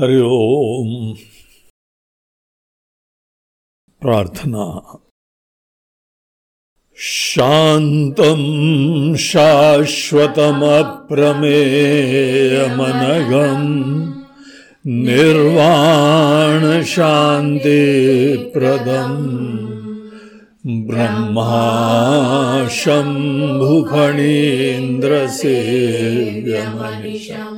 हरि ओम। प्रार्थना। शान्तं शाश्वतमप्रमेयमनघम् निर्वाणशान्तिप्रदम् ब्रह्माशम्भुफणीन्द्रसेव्यमनिशम्।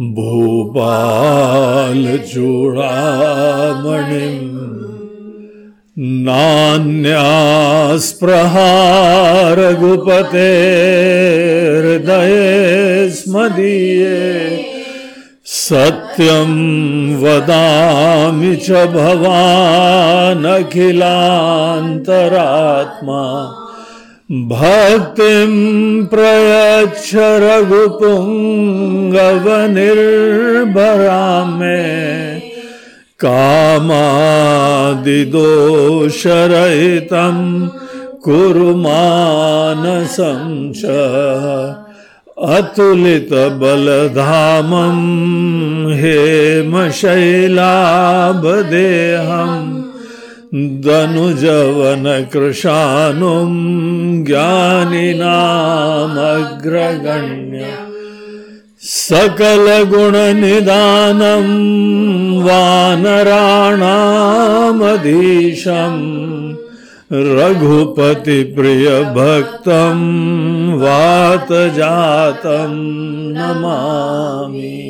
भूपालचूडामणिम् नान्यास्पृहा रघुपते हृदये स्मदीये सत्यं वदामि च भवानखिलान्तरात्मा। भक्तिं प्रयच्छ रघुपुङ्गवनिर्भरां मे कामादिदोषरहितं कुरु मानसं च अतुलितबलधामं हेमशैलाभदेहम् दनुजवनकृशानुं ज्ञानिनामग्रगण्य सकलगुणनिदानं वानराणामधीशं रघुपतिप्रियभक्तं वातजातं नमामि।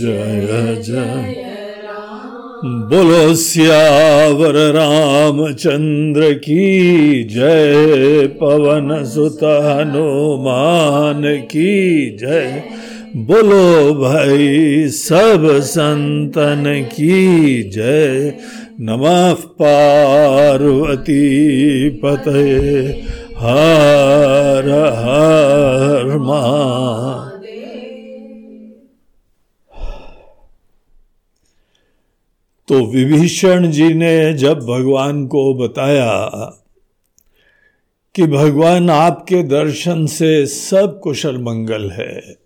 जय जय। बोलो सियावर रामचंद्र की जय। पवन सुत हनुमान की जय। बोलो भाई सब संतन की जय। नमः पार्वती पतये। हर हर शर्मा तो विभीषण जी ने जब भगवान को बताया कि भगवान आपके दर्शन से सब कुशल मंगल है,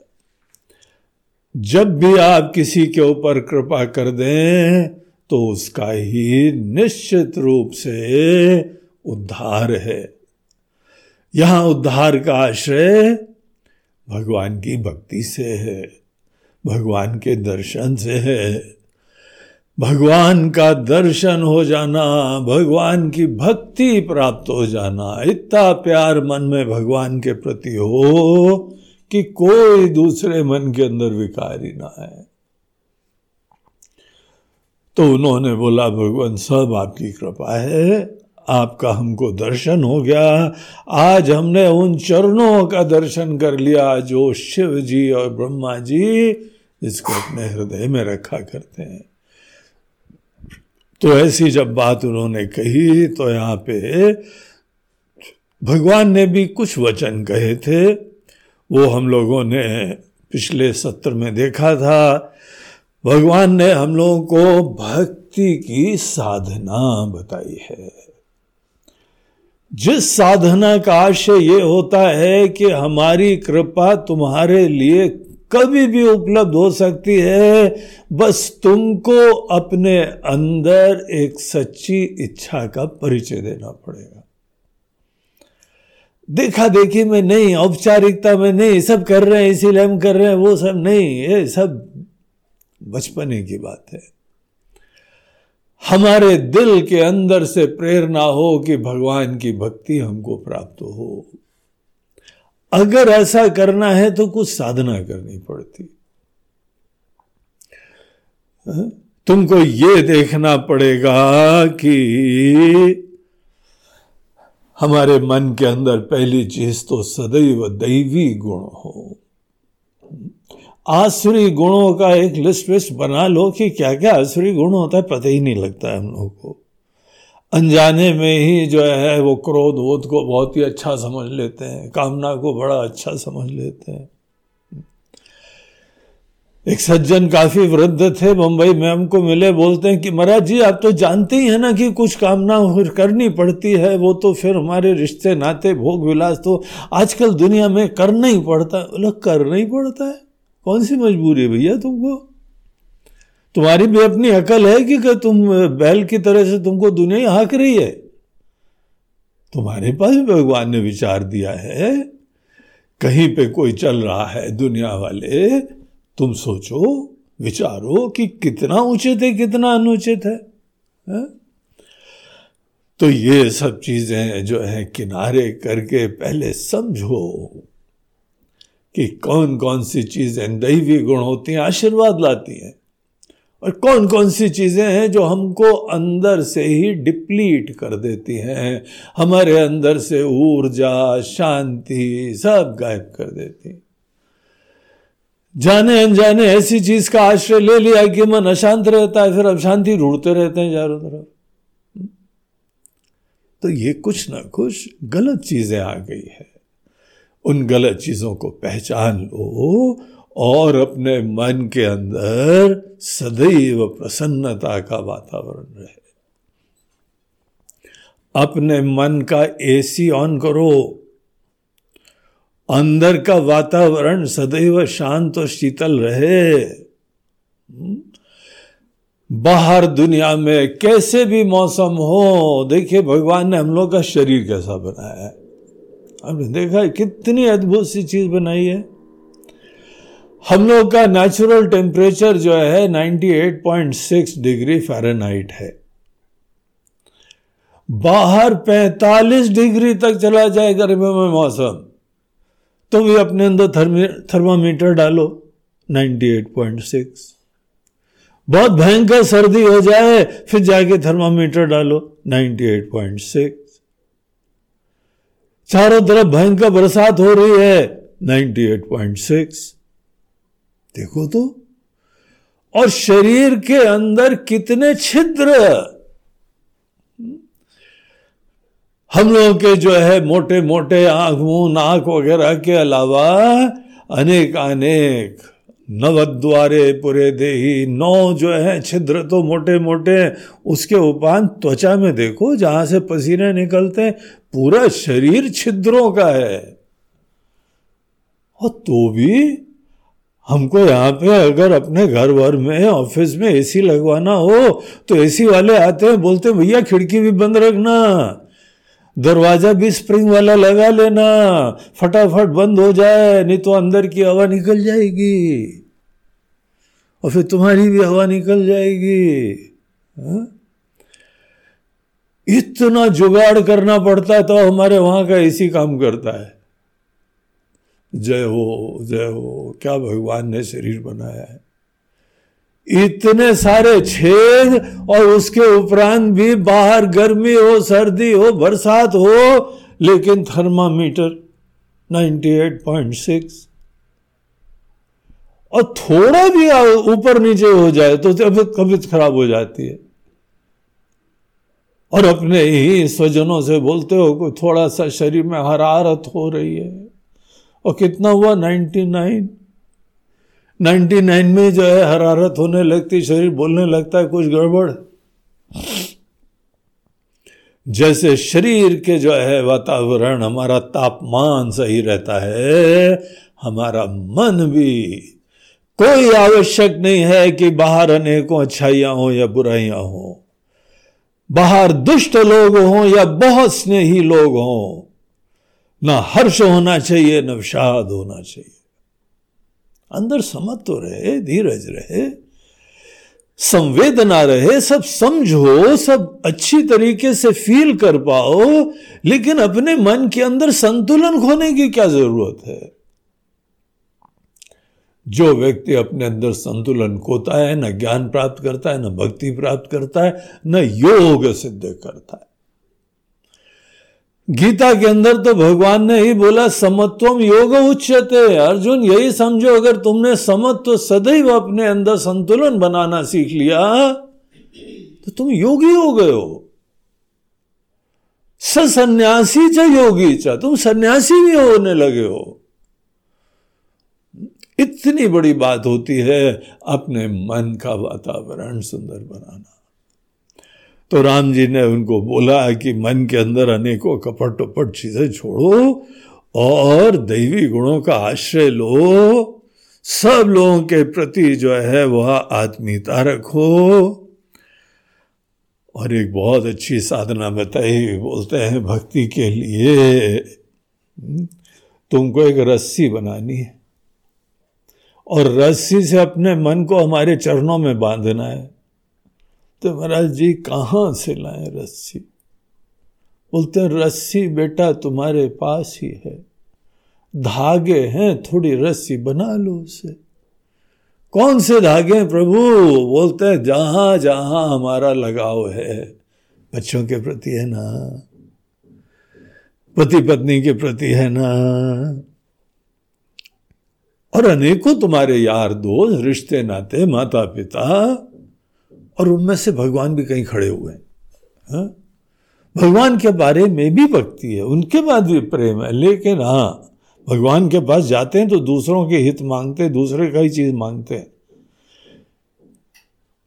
जब भी आप किसी के ऊपर कृपा कर दें तो उसका ही निश्चित रूप से उद्धार है। यहाँ उद्धार का आश्रय भगवान की भक्ति से है, भगवान के दर्शन से है। भगवान का दर्शन हो जाना, भगवान की भक्ति प्राप्त हो जाना। इतना प्यार मन में भगवान के प्रति हो कि कोई दूसरे मन के अंदर विकार ही ना है। तो उन्होंने बोला, भगवान, सब आपकी कृपा है, आपका हमको दर्शन हो गया। आज हमने उन चरणों का दर्शन कर लिया जो शिव जी और ब्रह्मा जी इसको अपने हृदय में रखा करते हैं। तो ऐसी जब बात उन्होंने कही तो यहाँ पे भगवान ने भी कुछ वचन कहे थे। वो हम लोगों ने पिछले सत्र में देखा था। भगवान ने हम लोगों को भक्ति की साधना बताई है। जिस साधना का आशय ये होता है कि हमारी कृपा तुम्हारे लिए कभी भी उपलब्ध हो सकती है। बस तुमको अपने अंदर एक सच्ची इच्छा का परिचय देना पड़ेगा। देखा देखी में नहीं, औपचारिकता में नहीं, सब कर रहे हैं, इसीलिए हम कर रहे हैं, वो सब नहीं, ये सब बचपने की बात है। हमारे दिल के अंदर से प्रेरणा हो कि भगवान की भक्ति हमको प्राप्त हो। अगर ऐसा करना है तो कुछ साधना करनी पड़ती। हाँ? तुमको ये देखना पड़ेगा कि हमारे मन के अंदर पहली चीज़ तो सदैव दैवी गुण हो। आसुरी गुणों का एक लिस्ट विस्ट बना लो कि क्या क्या आसुरी गुण होता है, पता ही नहीं लगता है हम लोग को। अनजाने में ही जो है वो क्रोध वोध को बहुत ही अच्छा समझ लेते हैं, कामना को बड़ा अच्छा समझ लेते हैं। एक सज्जन काफ़ी वृद्ध थे, मुंबई में हमको मिले, बोलते हैं कि महाराज जी, आप तो जानते ही है ना कि कुछ कामना फिर करनी पड़ती है, वो तो फिर हमारे रिश्ते, नाते, भोग, विलास तो आजकल दुनिया में करना ही पड़ता है। बोला, करना ही पड़ता है? कौन सी मजबूरी है भैया तुमको? तुम्हारी भी अपनी अकल है कि तुम बैल की तरह से तुमको दुनिया ही हाँक रही है तुम्हारे पास भगवान ने विचार दिया है कहीं पे कोई चल रहा है दुनिया वाले तुम सोचो विचारो कि कितना उचित है कितना अनुचित है, है? तो ये सब चीज़ें जो है किनारे करके पहले समझो कि कौन कौन सी चीज़ें दैवी गुण होती हैं आशीर्वाद लाती हैं और कौन कौन सी चीज़ें हैं जो हमको अंदर से ही डिप्लीट कर देती हैं? हमारे अंदर से ऊर्जा, शांति सब गायब कर देती जाने अनजाने ऐसी चीज़ का आश्रय ले लिया कि मन अशांत रहता है, फिर अब शांति ढूंढते रहते हैं चारों तरफ़। तो ये कुछ ना कुछ गलत चीज़ें आ गई है। उन गलत चीज़ों को पहचान लो और अपने मन के अंदर सदैव प्रसन्नता का वातावरण रहे। अपने मन का एसी ऑन करो। अंदर का वातावरण सदैव शांत और शीतल रहे। हम्म? बाहर दुनिया में कैसे भी मौसम हो, देखिए भगवान ने हम लोग का शरीर कैसा बनाया है। हमने देखा है कितनी अद्भुत सी चीज़ बनाई है। हम लोग का नेचुरल टेम्परेचर जो है 98.6 डिग्री फ़ारेनहाइट है। बाहर 45 डिग्री तक चला जाए गर्मी में मौसम तो भी अपने अंदर थर्मामीटर डालो 98.6 बहुत भयंकर सर्दी हो जाए, फिर जाके थर्मामीटर डालो 98.6 चारों तरफ़ भयंकर बरसात हो रही है 98.6 देखो तो। और शरीर के अंदर कितने छिद्र। हम लोग के जो है मोटे मोटे आँख, मुँह, नाक वगैरह के अलावा अनेक अनेक नवद्वारे, पुरे देही, नौ जो है छिद्र तो मोटे मोटे उसके उपान त्वचा में देखो, जहाँ से पसीने निकलते पूरा शरीर छिद्रों का है। और तो भी हमको यहाँ पे अगर अपने घर भर में ऑफ़िस में एसी लगवाना हो तो एसी वाले आते हैं, बोलते हैं, भैया, खिड़की भी बंद रखना, दरवाज़ा भी स्प्रिंग वाला लगा लेना, फटाफट बंद हो जाए, नहीं तो अंदर की हवा निकल जाएगी, और फिर तुम्हारी भी हवा निकल जाएगी हा? इतना जुगाड़ करना पड़ता है तो हमारे वहाँ का एसी काम करता है जय हो जय हो, क्या भगवान ने शरीर बनाया है? इतने सारे छेद और उसके उपरांत भी बाहर गर्मी हो, सर्दी हो, बरसात हो, लेकिन थर्मामीटर 98.6 और थोड़ा भी ऊपर नीचे हो जाए तो तबियत तबियत खराब हो जाती है। और अपने ही स्वजनों से बोलते हो कोई थोड़ा सा शरीर में हरारत हो रही है। और कितना हुआ? 99 99 में जो है हरारत होने लगती, शरीर बोलने लगता है, कुछ गड़बड़। जैसे शरीर के जो है वातावरण, हमारा तापमान सही रहता है, हमारा मन भी। कोई आवश्यक नहीं है कि बाहर अनेकों अच्छाइयाँ हो या बुराइयाँ हो। बाहर दुष्ट लोग हों या बहुत स्नेही लोग हों। ना हर्ष होना चाहिए, न विषाद होना चाहिए। अंदर समझ तो रहे, धीरज रहे, संवेदना रहे, सब समझो सब अच्छी तरीके से फील कर पाओ, लेकिन अपने मन के अंदर संतुलन खोने की क्या ज़रूरत है? जो व्यक्ति अपने अंदर संतुलन खोता है, न ज्ञान प्राप्त करता है, न भक्ति प्राप्त करता है, न योग सिद्ध करता है। गीता के अंदर तो भगवान ने ही बोला, समत्वम योग उच्चते अर्जुन, यही समझो, अगर तुमने समत्व सदैव अपने अंदर संतुलन बनाना सीख लिया तो तुम योगी हो गए हो। सन्यासी च योगी च, तुम सन्यासी भी होने लगे हो। इतनी बड़ी बात होती है अपने मन का वातावरण सुंदर बनाना। तो राम जी ने उनको बोला कि मन के अंदर अनेकों कपट टपट चीज़ें छोड़ो और दैवी गुणों का आश्रय लो। सब लोगों के प्रति जो है वह आत्मीयता रखो और एक बहुत अच्छी साधना बताई, बोलते हैं भक्ति के लिए, तुमको एक रस्सी बनानी है। और रस्सी से अपने मन को हमारे चरणों में बांधना है। तो महाराज जी, कहाँ से लाए रस्सी? बोलते हैं, रस्सी बेटा तुम्हारे पास ही है। धागे हैं, थोड़ी रस्सी बना लो उसे। कौन से धागे प्रभु? बोलते हैं, जहाँ जहाँ हमारा लगाव है, बच्चों के प्रति है ना, पति पत्नी के प्रति है ना, और अनेकों तुम्हारे यार दोस्त, रिश्ते, नाते, माता पिता और उनमें से भगवान भी कहीं खड़े हुए हैं। हाँ? भगवान के बारे में भी भक्ति है, उनके बाद भी प्रेम है। लेकिन हाँ भगवान के पास जाते हैं तो दूसरों के हित मांगते हैं, दूसरे का ही चीज़ मांगते हैं।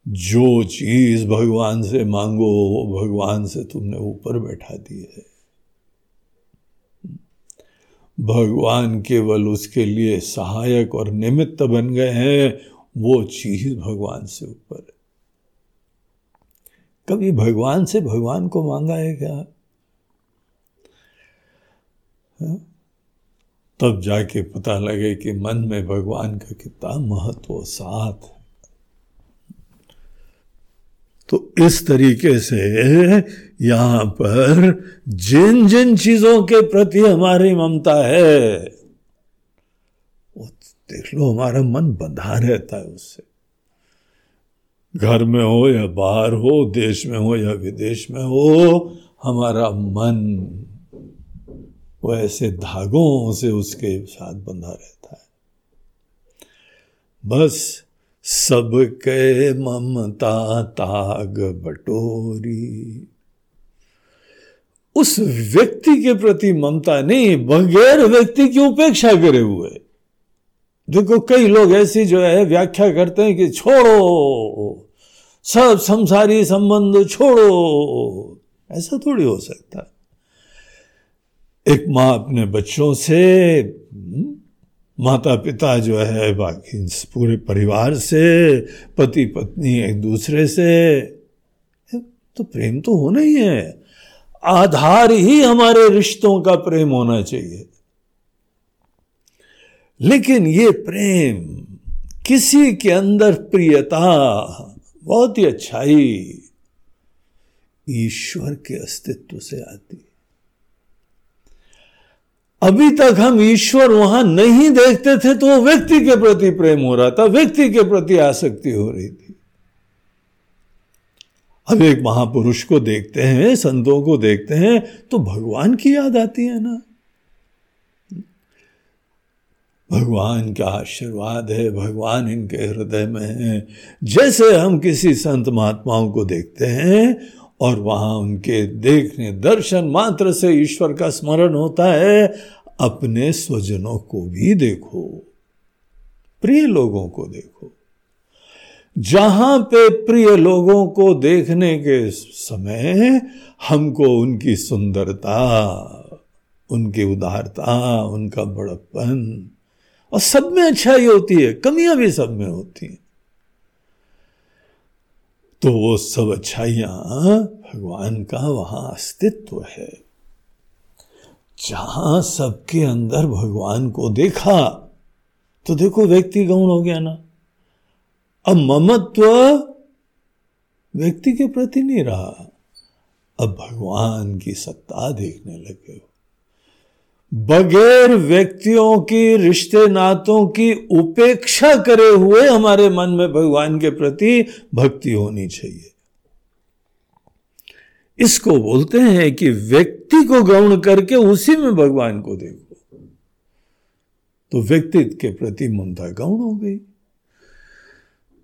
जो चीज़ भगवान से मांगो, वो भगवान से तुमने ऊपर बैठा दी है। भगवान केवल उसके लिए सहायक और निमित्त बन गए हैं, वो चीज़ भगवान से ऊपर है। कभी भगवान से भगवान को मांगा है क्या? हा? तब जाके पता लगे कि मन में भगवान का कितना महत्व साथ है। तो इस तरीके से यहाँ पर जिन जिन चीज़ों के प्रति हमारी ममता है, वो देख लो, हमारा मन बंधा रहता है उससे। घर में हो या बाहर हो, देश में हो या विदेश में हो, हमारा मन वो ऐसे धागों से उसके साथ बंधा रहता है। बस सबके ममता ताग बटोरी। उस व्यक्ति के प्रति ममता नहीं, बगैर व्यक्ति की उपेक्षा करे हुए। देखो कई लोग ऐसी जो है, व्याख्या करते हैं कि छोड़ो सब संसारी संबंध छोड़ो। ऐसा थोड़ी हो सकता। है एक माँ अपने बच्चों से हम्म, माता पिता जो है बाकी पूरे परिवार से पति पत्नी एक दूसरे से तो प्रेम तो होना ही है। आधार ही हमारे रिश्तों का प्रेम होना चाहिए। लेकिन ये प्रेम किसी के अंदर प्रियता बहुत ही अच्छाई ईश्वर के अस्तित्व से आती है। अभी तक हम ईश्वर वहाँ नहीं देखते थे तो वो व्यक्ति के प्रति प्रेम हो रहा था, व्यक्ति के प्रति आसक्ति हो रही थी। अब एक महापुरुष को देखते हैं, संतों को देखते हैं तो भगवान की याद आती है ना। भगवान का आशीर्वाद है, भगवान इनके हृदय में है। जैसे हम किसी संत महात्माओं को देखते हैं और वहाँ उनके देखने, दर्शन मात्र से ईश्वर का स्मरण होता है, अपने स्वजनों को भी देखो, प्रिय लोगों को देखो। जहाँ पे प्रिय लोगों को देखने के समय हमको उनकी सुंदरता, उनकी उदारता, उनका बड़प्पन और सब में अच्छाई होती है, कमियाँ भी सब में होती हैं। तो वो सब अच्छाइयाँ भगवान का वहाँ अस्तित्व है। जहाँ सबके अंदर भगवान को देखा तो देखो व्यक्ति गौण हो गया ना। अब ममत्व व्यक्ति के प्रति नहीं रहा। अब भगवान की सत्ता देखने लगे। हो बगैर व्यक्तियों की, रिश्ते नातों की उपेक्षा करे हुए हमारे मन में भगवान के प्रति भक्ति होनी चाहिए। इसको बोलते हैं कि व्यक्ति को गौण करके उसी में भगवान को देखो। तो व्यक्तित्व के प्रति ममता गौण हो गई।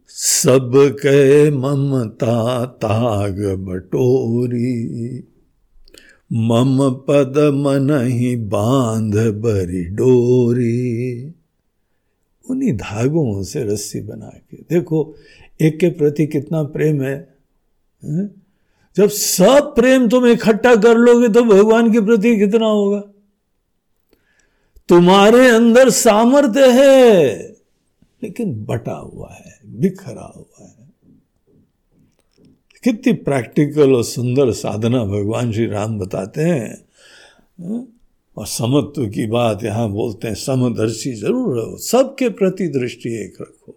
सब के ममता ताग बटोरी। मम पद मन ही बाँध बरी डोरी। उन्हीं धागों से रस्सी बना के। देखो एक के प्रति कितना प्रेम है, है? जब सब प्रेम तुम इकट्ठा कर लोगे तो भगवान के प्रति कितना होगा? तुम्हारे अंदर सामर्थ्य है लेकिन बटा हुआ है बिखरा हुआ है। कितनी प्रैक्टिकल और सुंदर साधना भगवान श्री राम बताते हैं हाँ? और समत्व की बात यहाँ बोलते हैं, समदर्शी ज़रूर रहो, सबके प्रति दृष्टि एक रखो।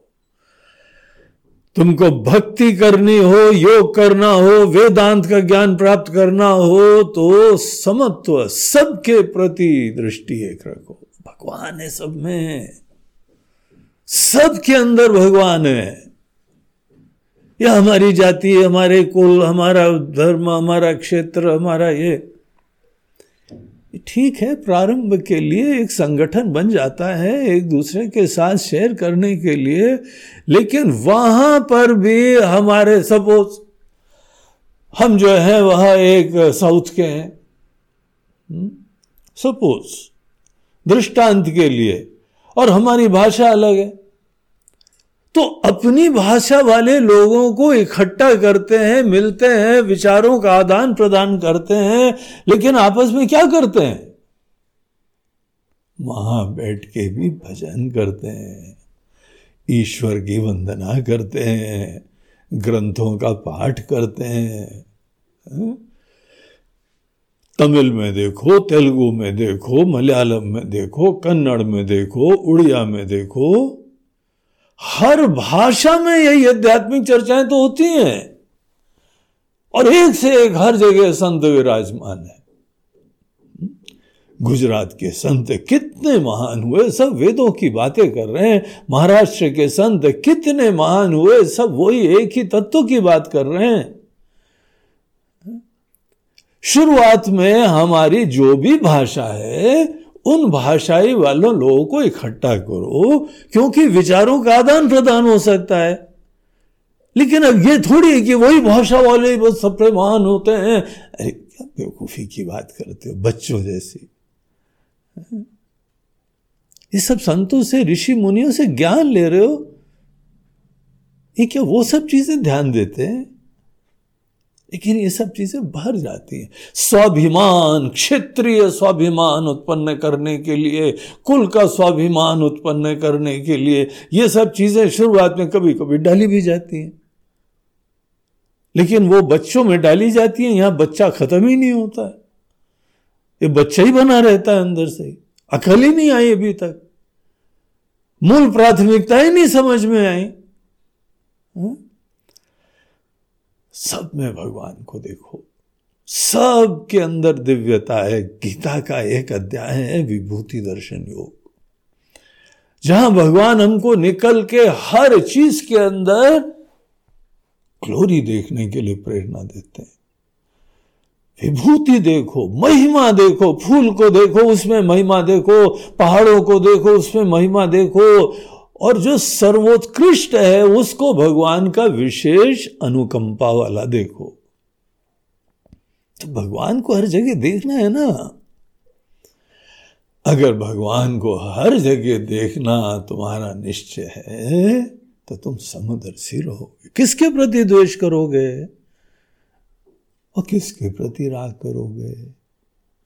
तुमको भक्ति करनी हो, योग करना हो, वेदांत का ज्ञान प्राप्त करना हो तो समत्व सबके प्रति दृष्टि एक रखो। भगवान है सब में, सबके अंदर भगवान है। या हमारी जाति हमारे कुल हमारा धर्म हमारा क्षेत्र हमारा ये। ठीक है प्रारंभ के लिए एक संगठन बन जाता है एक दूसरे के साथ शेयर करने के लिए लेकिन वहाँ पर भी हमारे सपोज़ हम जो है वह एक साउथ के हैं। सपोज़ हम्म, दृष्टांत के लिए और हमारी भाषा अलग है। तो अपनी भाषा वाले लोगों को इकट्ठा करते हैं, मिलते हैं, विचारों का आदान प्रदान करते हैं, लेकिन आपस में क्या करते हैं? वहाँ बैठ के भी भजन करते हैं, ईश्वर की वंदना करते हैं, ग्रंथों का पाठ करते हैं। तमिल में देखो, तेलुगु में देखो, मलयालम में देखो, कन्नड़ में देखो, उड़िया में देखो हर भाषा में यही आध्यात्मिक चर्चाएँ तो होती हैं। और एक से एक हर जगह संत विराजमान है। गुजरात के संत कितने महान हुए, सब वेदों की बातें कर रहे हैं। महाराष्ट्र के संत कितने महान हुए, सब वही एक ही तत्व की बात कर रहे हैं। शुरुआत में हमारी जो भी भाषा है उन भाषाई वालों लोगों को इकट्ठा करो, क्योंकि विचारों का आदान प्रदान हो सकता है। लेकिन अब ये थोड़ी है कि वही भाषा वाले बस सबसे महान होते हैं। अरे, क्या बेवकूफ़ी की बात करते हो, बच्चों जैसी। ये सब संतों से, ऋषि मुनियों से ज्ञान ले रहे हो? ये क्या वो सब चीज़ें ध्यान देते हैं? लेकिन ये सब चीज़ें भर जाती हैं। स्वाभिमान, क्षेत्रीय स्वाभिमान उत्पन्न करने के लिए, कुल का स्वाभिमान उत्पन्न करने के लिए, ये सब चीज़ें शुरुआत में कभी कभी डाली भी जाती हैं। लेकिन वो बच्चों में डाली जाती है, यहाँ बच्चा खत्म ही नहीं होता है। ये बच्चा ही बना रहता है अंदर से अकल ही नहीं आई अभी तक। मूल प्राथमिकता ही नहीं समझ में आई। हाँ? सब में भगवान को देखो। सब के अंदर दिव्यता है, गीता का एक अध्याय है, विभूति दर्शन योग। जहाँ भगवान हमको निकल के हर चीज़ के अंदर ग्लोरी देखने के लिए प्रेरणा देते हैं। विभूति देखो, महिमा देखो, फूल को देखो, उसमें महिमा देखो, पहाड़ों को देखो, उसमें महिमा देखो और जो सर्वोत्कृष्ट है उसको भगवान का विशेष अनुकंपा वाला देखो। तो भगवान को हर जगह देखना है ना। अगर भगवान को हर जगह देखना तुम्हारा निश्चय है तो तुम समदर्शी रहोगे। किसके प्रति द्वेष करोगे? और किसके प्रति राग करोगे?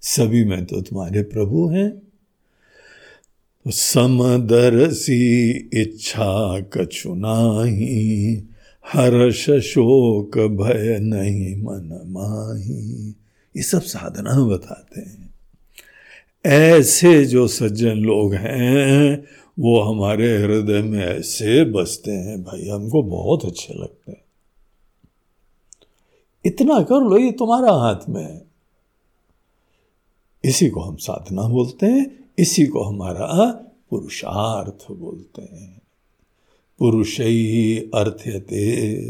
सभी में तो तुम्हारे प्रभु हैं। समदरसी इच्छा कछु नाही हर्ष शोक भय नहीं मन माही। ये सब साधना बताते हैं। ऐसे जो सज्जन लोग हैं, वो हमारे हृदय में ऐसे बसते हैं, भाई, हमको बहुत अच्छे लगते हैं। इतना कर लो ये तुम्हारा हाथ में। है इसी को हम साधना बोलते हैं। इसी को हमारा पुरुषार्थ बोलते हैं। पुरुष ही अर्थ्यते।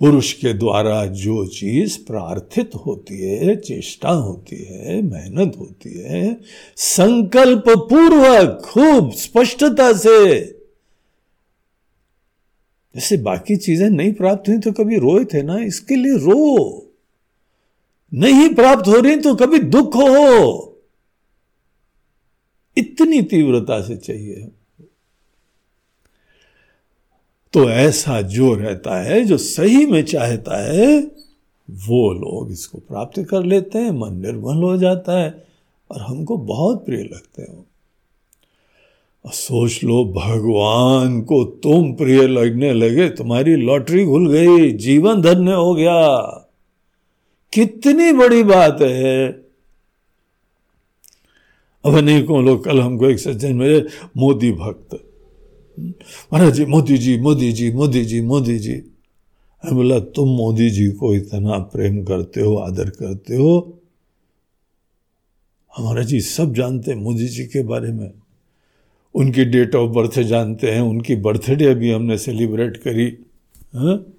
पुरुष के द्वारा जो चीज़ प्रार्थित होती है, चेष्टा होती है, मेहनत होती है, संकल्प पूर्वक खूब स्पष्टता से, जैसे बाकी चीज़ें नहीं प्राप्त हुई तो कभी रोए थे ना, इसके लिए रो। नहीं प्राप्त हो रही तो कभी दुख हो। इतनी तीव्रता से चाहिए। तो ऐसा जो रहता है, जो सही में चाहता है, वो लोग इसको प्राप्त कर लेते हैं, मन निर्मल हो जाता है और हमको बहुत प्रिय लगते हैं। सोच लो, भगवान को तुम प्रिय लगने लगे, तुम्हारी लॉटरी खुल गई, जीवन धन्य हो गया। कितनी बड़ी बात है। अब अनेकों लोग कल हमको एक सज्जन मेरे मोदी भक्त। महाराज जी, मोदी जी मोदी जी मोदी जी मोदी जी। मैं बोला, तुम मोदी जी को इतना प्रेम करते हो, आदर करते हो? हमारा जी, सब जानते हैं मोदी जी के बारे में। उनकी डेट ऑफ़ बर्थ जानते हैं, उनकी बर्थडे अभी हमने सेलिब्रेट करी। हा?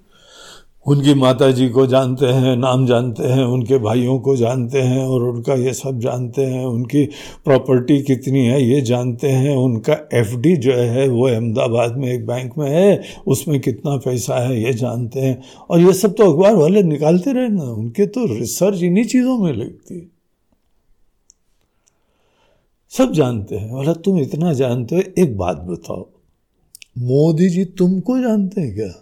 उनकी माता जी को जानते हैं, नाम जानते हैं, उनके भाइयों को जानते हैं और उनका ये सब जानते हैं। उनकी प्रॉपर्टी कितनी है ये जानते हैं। उनका एफडी जो है वो अहमदाबाद में एक बैंक में है, उसमें कितना पैसा है ये जानते हैं। और ये सब तो अखबार वाले निकालते रहे ना, उनके तो रिसर्च इन्हीं चीज़ों में लगती। है सब जानते हैं। बोला तुम इतना जानते हो, एक बात बताओ, मोदी जी तुमको जानते हैं क्या?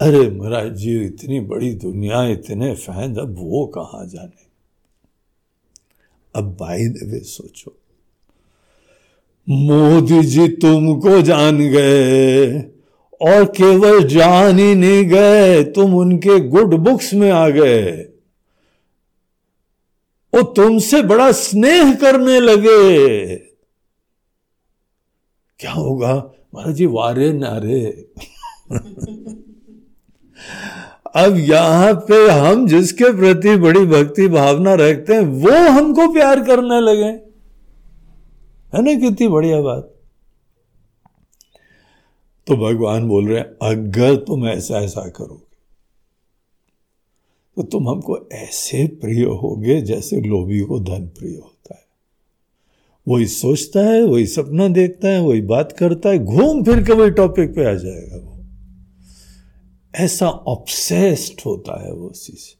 अरे महाराज जी, इतनी बड़ी दुनिया, इतने फ़ैन, अब वो कहा जाने? अब भाई देवे सोचो। मोदी जी तुमको जान गए और केवल जान ही नहीं गए, तुम उनके गुड बुक्स में आ गए। वो तुमसे बड़ा स्नेह करने लगे। क्या होगा? महाराज जी, वारे नारे। अब यहाँ पे हम जिसके प्रति बड़ी भक्ति भावना रखते हैं, वो हमको प्यार करने लगे। है ना, कितनी बढ़िया बात। तो भगवान बोल रहे हैं, अगर तुम ऐसा ऐसा करोगे तो तुम हमको ऐसे प्रिय होगे जैसे लोभी को धन प्रिय होता है। वही सोचता है, वही सपना देखता है, वही बात करता है, घूम फिर के वही टॉपिक पे आ जाएगा ऐसा ऑब्सेस्ड होता है वो उसी से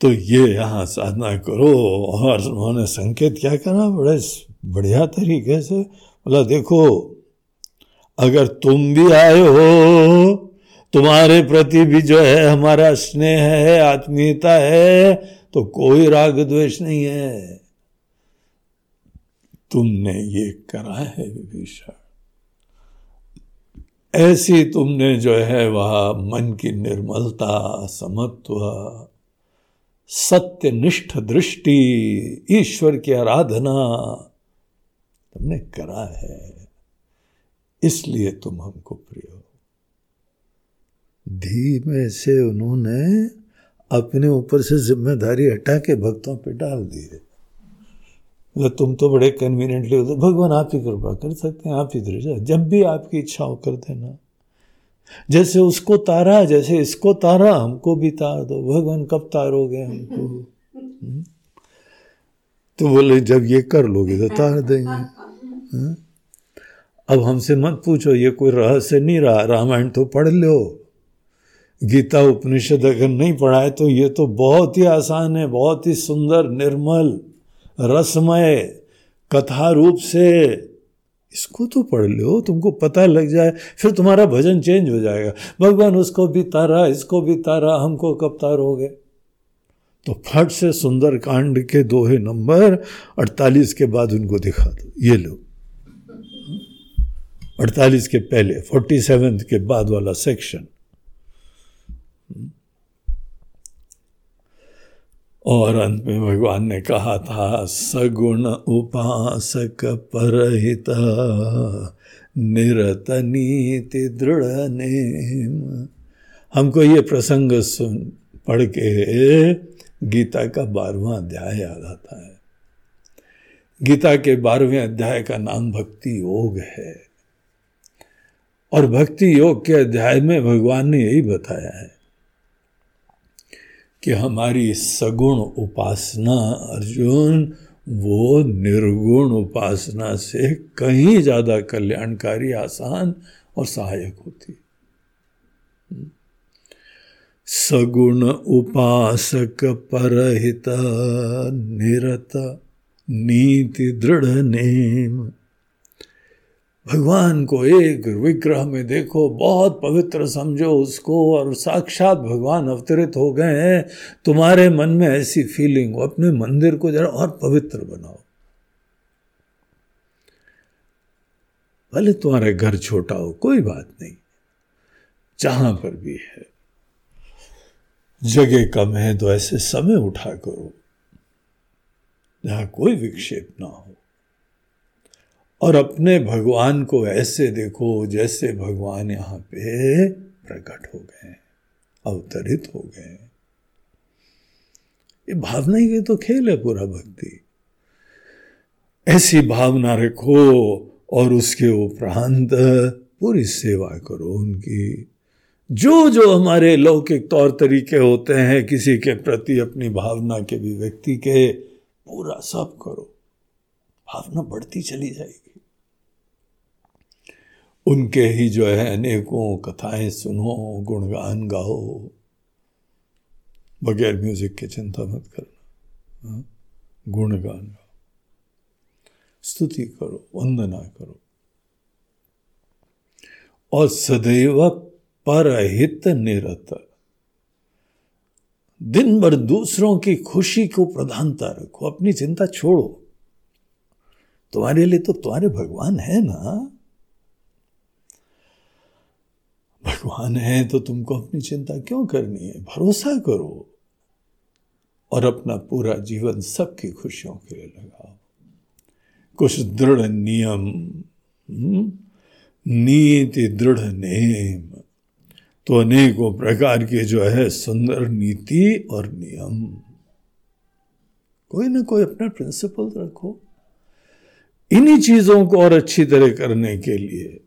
तो ये यहाँ साधना करो और उन्होंने संकेत क्या करा? बड़े बढ़िया तरीके से। बोला, देखो, अगर तुम भी आए हो, तुम्हारे प्रति भी जो है, हमारा स्नेह है, आत्मीयता है तो कोई राग द्वेष नहीं है। तुमने ये करा है विभीषण। ऐसी तुमने जो है वह मन की निर्मलता, समत्व, सत्यनिष्ठ दृष्टि, ईश्वर की आराधना तुमने करा है। इसलिए तुम हमको प्रिय हो। धीमे से उन्होंने अपने ऊपर से ज़िम्मेदारी हटा के भक्तों पे डाल दी है। तो तुम तो बड़े कन्वीनियंटली होते भगवान आप ही कृपा कर सकते हैं आप ही दृढ़ जब भी आपकी इच्छा हो कर देना। जैसे उसको तारा जैसे इसको तारा हमको भी तार दो। भगवान कब तारोगे हमको? हम्म? तो बोले जब ये कर लोगे तो तार देंगे। हम्म? अब हमसे मत पूछो ये कोई रहस्य नहीं रहा। रामायण तो पढ़ लो। गीता उपनिषद अगर नहीं पढ़ाए तो ये तो बहुत ही आसान है बहुत ही सुंदर निर्मल। रसमय कथा रूप से। इसको तो पढ़ लो, तुमको पता लग जाए, फिर तुम्हारा भजन चेंज हो जाएगा। भगवान उसको भी तारा, इसको भी तारा, हमको कब तारोगे? तो फट से सुंदर कांड के दोहे नंबर 48 के बाद उनको दिखा दो। ये लो। 48 के पहले 47 के बाद वाला सेक्शन और अंत में भगवान ने कहा था, सगुण उपासक परहित, निरत नीति दृढ़ नेम। हमको ये प्रसंग सुन, पढ़ के गीता का बारहवा अध्याय याद आता है। गीता के बारहवें अध्याय का नाम भक्ति योग है। और भक्ति योग के अध्याय में भगवान ने यही बताया है कि हमारी सगुण उपासना, अर्जुन, वो निर्गुण उपासना से कहीं ज़्यादा कल्याणकारी, आसान और सहायक होती। सगुण उपासक परहित निरत, नीति दृढ़, नेम। भगवान को एक विग्रह में देखो, बहुत पवित्र समझो उसको और साक्षात भगवान अवतरित हो गए हैं। तुम्हारे मन में ऐसी फीलिंग हो, अपने मंदिर को जरा और पवित्र बनाओ। भले तुम्हारे घर छोटा हो, कोई बात नहीं। जहाँ पर भी है। जगह कम है तो ऐसे समय उठा करो। जहाँ कोई विक्षेप ना हो। और अपने भगवान को ऐसे देखो जैसे भगवान यहाँ पे प्रकट हो गए, अवतरित हो गए। ये भावना ही तो खेल है पूरा भक्ति। ऐसी भावना रखो और उसके उपरांत पूरी सेवा करो उनकी। जो जो हमारे लौकिक तौर तरीके होते हैं, किसी के प्रति अपनी भावना के भी व्यक्ति के, पूरा सब करो। भावना बढ़ती चली जाएगी। उनके ही जो है अनेकों कथाएँ सुनो, गुणगान गाओ। बगैर म्यूज़िक के चिंता मत करना। हाँ? गुणगान गाओ। स्तुति करो, वंदना करो। और सदैव परहित निरत दिन भर दूसरों की खुशी को प्रधानता रखो, अपनी चिंता छोड़ो। तुम्हारे लिए तो तुम्हारे भगवान है ना। भगवान है तो तुमको अपनी चिंता क्यों करनी है? भरोसा करो और अपना पूरा जीवन सबकी खुशियों के लिए लगाओ। कुछ दृढ़ नियम हम्म, नीति दृढ़ नेम। तो अनेकों प्रकार के जो है सुंदर नीति और नियम। कोई ना कोई अपना प्रिंसिपल रखो। इन्हीं चीज़ों को और अच्छी तरह करने के लिए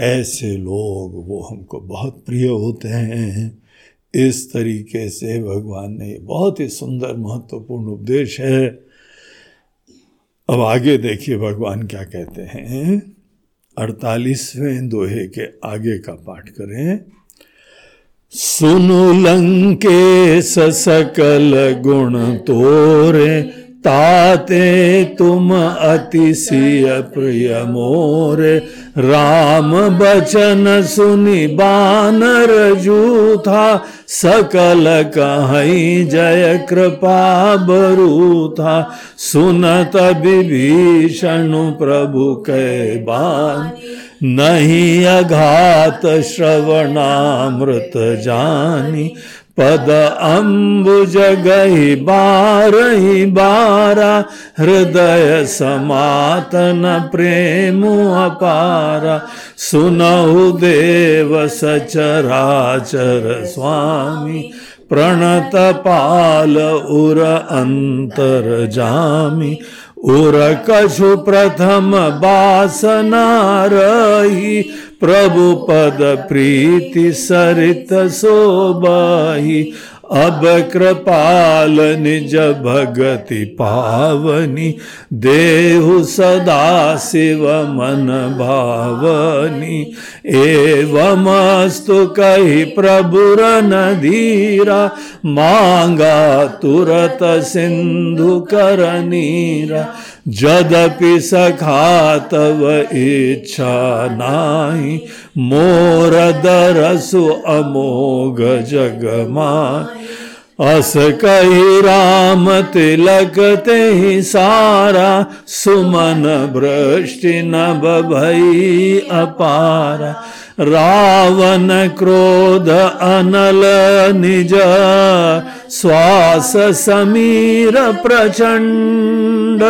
ऐसे लोग वो हमको बहुत प्रिय होते हैं। इस तरीके से भगवान ने बहुत ही सुंदर, महत्वपूर्ण उपदेश है। अब आगे देखिए भगवान क्या कहते हैं। अड़तालीसवें दोहे के आगे का पाठ करें। सुनु लंके सकल गुण तोरे, ताते तुम अतिशय प्रिय मोरे। राम बचन सुनि बानर जूथा, सकल कहीं जय कृपा बरू था सुनत विभीषण प्रभु के बान, नहीं अघात श्रवणामृत जानी। पद अम्बुज गही बारही बारा, हृदय समातन प्रेम अपारा। सुनहु देव सचराचर स्वामी, प्रणत पाल उर अंतर जामी। उर कछु प्रथम बासना रही प्रभु पद प्रीति सरित सोबाही अब कृपाल निज भगति पावनी। देहु सदा शिव मन भावनी। एवमस्तु कही प्रभुर नधीरा मांगा तुरत सिंधु कर नीरा जदपि सखा तव इच्छा नाही, मोर दरसु अमोघ जगमाय। अस कही राम तिलक ते ही सारा, सुमन वृष्टि नभ भई अपारा। रावण क्रोध अनल निज श्वास समीर प्रचंड,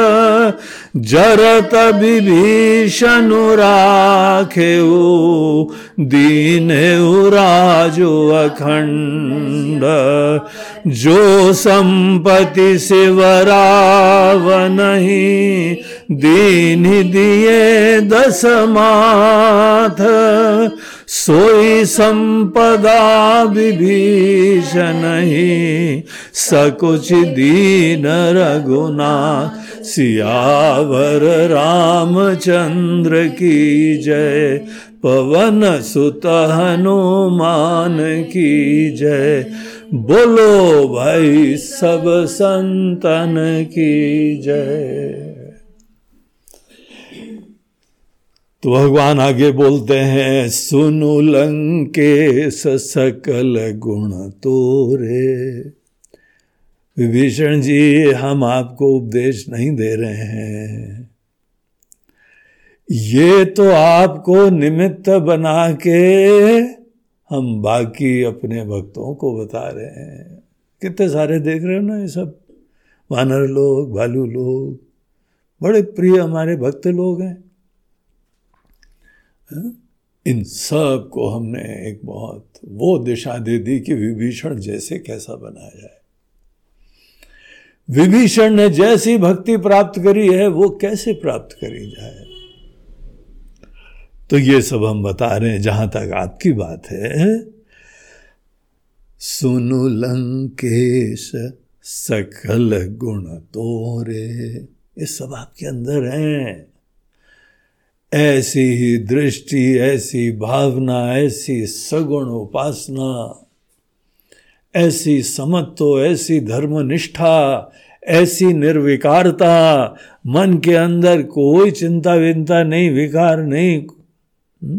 जरत विभीषण राखे दीन राजो अखंड। जो संपति शिवराव नहीं दीन दिए दस माथ सोई संपदा विभीषण ही सकुच दीन रघुनाथ, सियावर रामचंद्र की जय, पवन सुत हनुमान की जय। बोलो भाई सब संतन की जय। तो भगवान आगे बोलते हैं, सुनु लंके सकल गुण तोरे। विभीषण जी, हम आपको उपदेश नहीं दे रहे हैं। ये तो आपको निमित्त बना के हम बाकी अपने भक्तों को बता रहे हैं। कितने सारे देख रहे हो ना ये सब? वानर लोग, भालू लोग, बड़े प्रिय हमारे भक्त लोग हैं। इन सबको हमने एक बहुत वो दिशा दे दी कि विभीषण जैसे कैसा बनाया जाए। विभीषण ने जैसी भक्ति प्राप्त करी है, वो कैसे प्राप्त करी जाए? तो ये सब हम बता रहे हैं, जहाँ तक आपकी बात है। सुनु लंकेश सकल गुण तोरे। ये सब आपके अंदर हैं। ऐसी ही दृष्टि, ऐसी भावना, ऐसी सगुण उपासना, ऐसी समत्व, ऐसी धर्मनिष्ठा, ऐसी निर्विकारता, मन के अंदर कोई चिंता विंता नहीं, विकार नहीं। हम्म?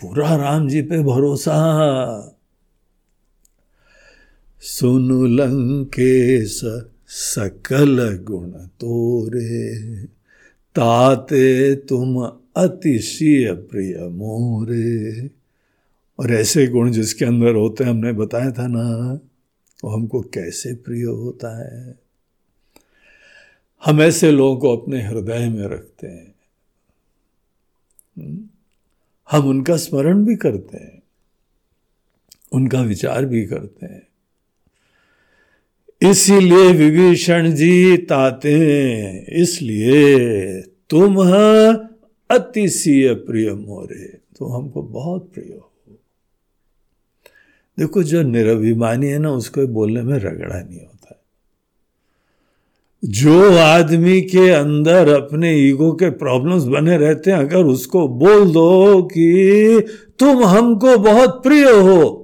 पूरा राम जी पे भरोसा। सुन लंकेश सकल गुण तोरे। ताते तुम अतिशय प्रिय मोरे। और ऐसे गुण जिसके अंदर होते हैं, हमने बताया था ना, वो हमको कैसे प्रिय होता है। हम ऐसे लोगों को अपने हृदय में रखते हैं। हम्म? हम उनका स्मरण भी करते हैं, उनका विचार भी करते हैं। इसीलिए विभीषण जी ताते इसलिए तुम अतिशय प्रिय मोरे। तुम हमको बहुत प्रिय हो। देखो, जो निरभिमानी है ना, उसको बोलने में रगड़ा नहीं होता जो आदमी के अंदर अपने ईगो के प्रॉब्लम्स बने रहते हैं, अगर उसको बोल दो कि तुम हमको बहुत प्रिय हो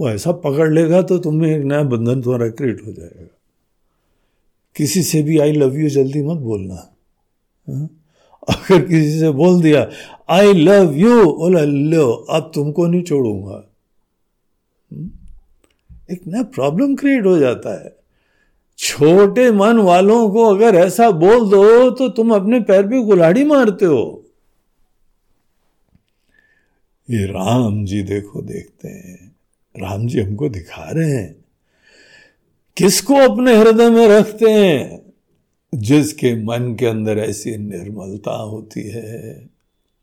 वो ऐसा पकड़ लेगा तो तुम्हें एक नया बंधन तुम्हारा क्रिएट हो जाएगा। किसी से भी आई लव यू जल्दी मत बोलना। हा? अगर किसी से बोल दिया आई लव यू बोला लो, अब तुमको नहीं छोड़ूँगा। हम्म? एक नया प्रॉब्लम क्रिएट हो जाता है। छोटे मन वालों को अगर ऐसा बोल दो तो तुम अपने पैर पे गुलाड़ी मारते हो। ये राम जी देखो, देखते हैं। राम जी हमको दिखा रहे हैं। किसको अपने हृदय में रखते हैं? जिसके मन के अंदर ऐसी निर्मलता होती है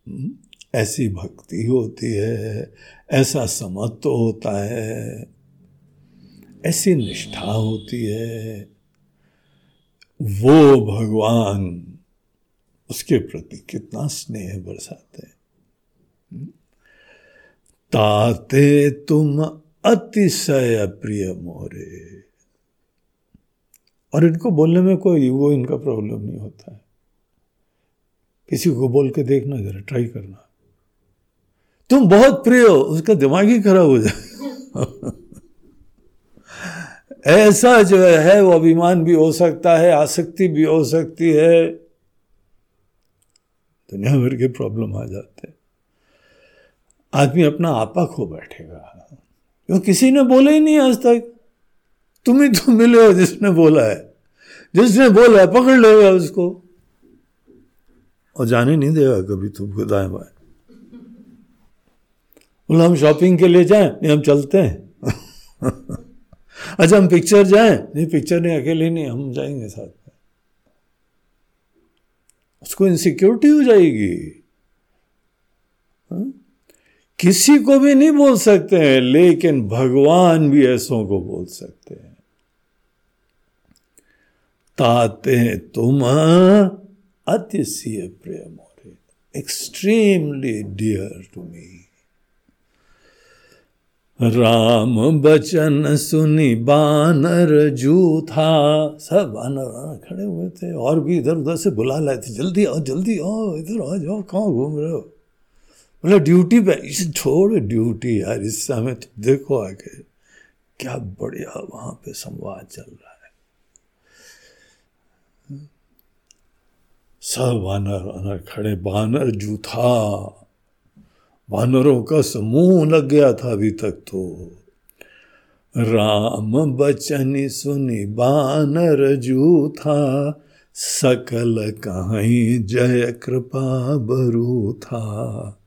हम्म, ऐसी भक्ति होती है ऐसा समत्व होता है ऐसी निष्ठा होती है। वो भगवान उसके प्रति कितना स्नेह बरसाते हैं। हम्म, ताते तुम अतिशय प्रिय मोरे। और इनको बोलने में कोई वो इनका प्रॉब्लम नहीं होता है। किसी को बोल के देखना, जरा ट्राई करना। तुम बहुत प्रिय हो, उसका दिमाग ही खराब हो जाए। ऐसा जो है, वो अभिमान भी हो सकता है, आसक्ति भी हो सकती है। दुनिया भर के प्रॉब्लम आ जाते हैं। आदमी अपना आपा खो बैठेगा। क्यों? किसी ने बोला ही नहीं आज तक। तुम ही तो मिले हो जिसने बोला है। जिसने बोला है, पकड़ लेगा उसको। और जाने नहीं देगा कभी तुम दाएँ बाएँ बोला, हम शॉपिंग के लिए जाएँ? नहीं, हम चलते हैं। अच्छा हम पिक्चर जाएँ? नहीं पिक्चर नहीं, अकेले नहीं, हम जाएँगे साथ में। उसको इनसिक्योरिटी हो जाएगी। हा? किसी को भी नहीं बोल सकते हैं, लेकिन भगवान भी ऐसों को बोल सकते हैं। ताते तुम अतिशय प्रेम extremely dear to me Ram बचन सुनी बानर जू था सब बानर खड़े हुए थे, और भी इधर उधर से बुला लाए थे, जल्दी आओ जल्दी आओ, इधर आ जाओ, कहाँ घूम रहे हो? बोले, ड्यूटी पे इसे छोड़ ड्यूटी यार, इस समय तो देखो आगे, क्या बढ़िया वहाँ पे संवाद चल रहा है। सब वानर वानर खड़े बानर जूथा वानरों का समूह लग गया था अभी तक तो। राम बचन सुनी बानर जूथा सकल कहीं जय कृपा बरू था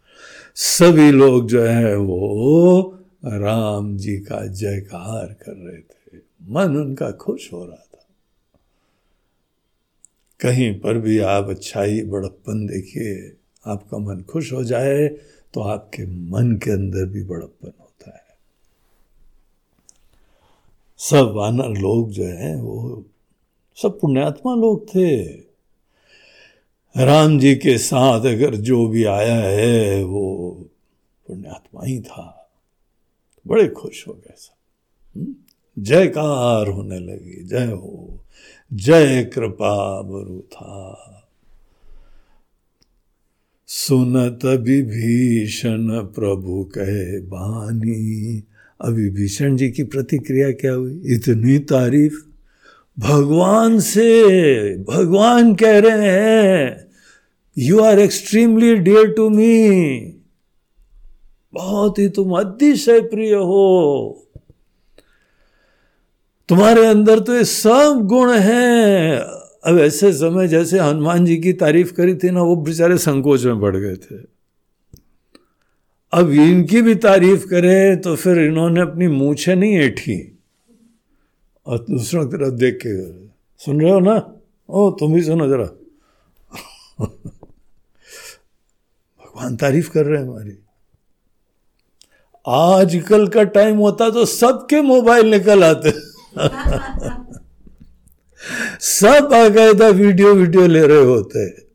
सभी लोग जो है वो राम जी का जयकार कर रहे थे। मन उनका खुश हो रहा था। कहीं पर भी आप अच्छाई, बड़प्पन देखिए, आपका मन खुश हो जाए तो आपके मन के अंदर भी बड़प्पन होता है। सब वानर लोग जो हैं वो, सब पुण्यात्मा लोग थे। राम जी के साथ अगर जो भी आया है, वो पुण्यात्मा ही था। बड़े खुश हो गए सब। हम्म? जयकार होने लगी, जय हो, जय कृपा बरु था। सुनत विभीषण प्रभु कहे बानी। अभी भीषण जी की प्रतिक्रिया क्या हुई? इतनी तारीफ़ भगवान से, भगवान कह रहे हैं you are extremely dear to me बहुत ही तुम अतिशय प्रिय हो। तुम्हारे अंदर तो ये सब गुण हैं। अब ऐसे समय जैसे हनुमान जी की तारीफ़ करी थी ना, वो बेचारे संकोच में बढ़ गए थे। अब इनकी भी तारीफ़ करें तो फिर इन्होंने अपनी मूछे नहीं ऐठी। और दूसरों की तरफ़ देख के सुन रहे हो ना? ओ, तुम भी सुनो जरा। भगवान तारीफ़ कर रहे हैं हमारी। आजकल का टाइम होता तो सबके मोबाइल निकल आते। सब बाकायदा वीडियो वीडियो ले रहे होते।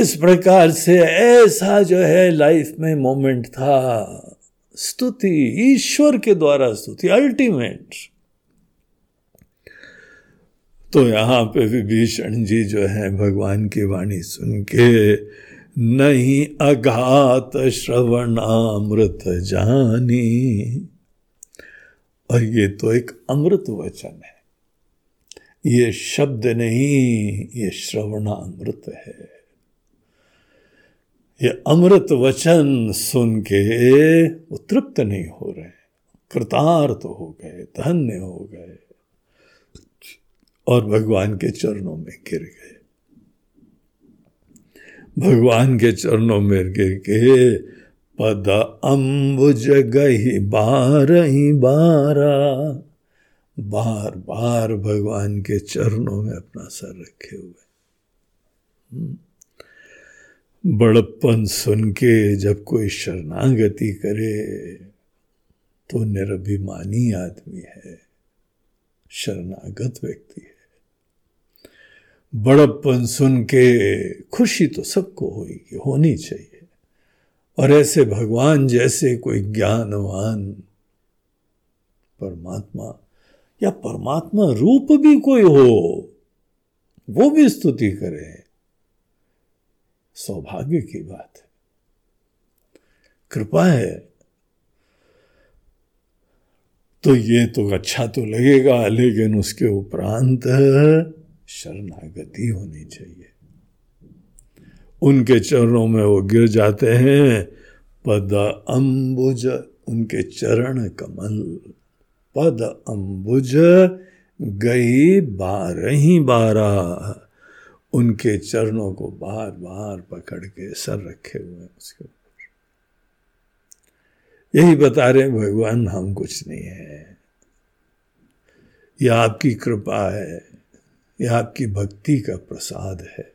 इस प्रकार से ऐसा जो है लाइफ में मोमेंट था। स्तुति, ईश्वर के द्वारा स्तुति, अल्टीमेट। तो यहाँ पे विभीषण जी जो है, भगवान की वाणी सुन के, नहीं अघात श्रवणामृत जानी। और ये तो एक अमृत वचन है। ये शब्द नहीं, ये श्रवणामृत है। ये अमृत वचन सुन के वो तृप्त नहीं हो रहे, कृतार्थ तो हो गए, धन्य हो गए और भगवान के चरणों में गिर गए भगवान के चरणों में गिर के पद अम्बुज गही बार ही बारा, बार बार भगवान के चरणों में अपना सर रखे हुए हम्म। बड़प्पन सुन के जब कोई शरणागति करे तो निरभिमानी आदमी है, शरणागत व्यक्ति है। बड़प्पन सुन के खुशी तो सबको होगी होनी चाहिए। और ऐसे भगवान जैसे कोई ज्ञानवान परमात्मा, या परमात्मा रूप भी कोई हो, वो भी स्तुति करे। सौभाग्य की बात है। कृपा है। तो ये तो अच्छा तो लगेगा, लेकिन उसके उपरांत शरणागति होनी चाहिए। उनके चरणों में वो गिर जाते हैं। पद अम्बुज उनके चरण कमल। पद अम्बुज गई बारही बारा उनके चरणों को बार बार पकड़ के सर रखे हुए उसके ऊपर। यही बता रहे भगवान, हम कुछ नहीं है। यह आपकी कृपा है। यह आपकी भक्ति का प्रसाद है।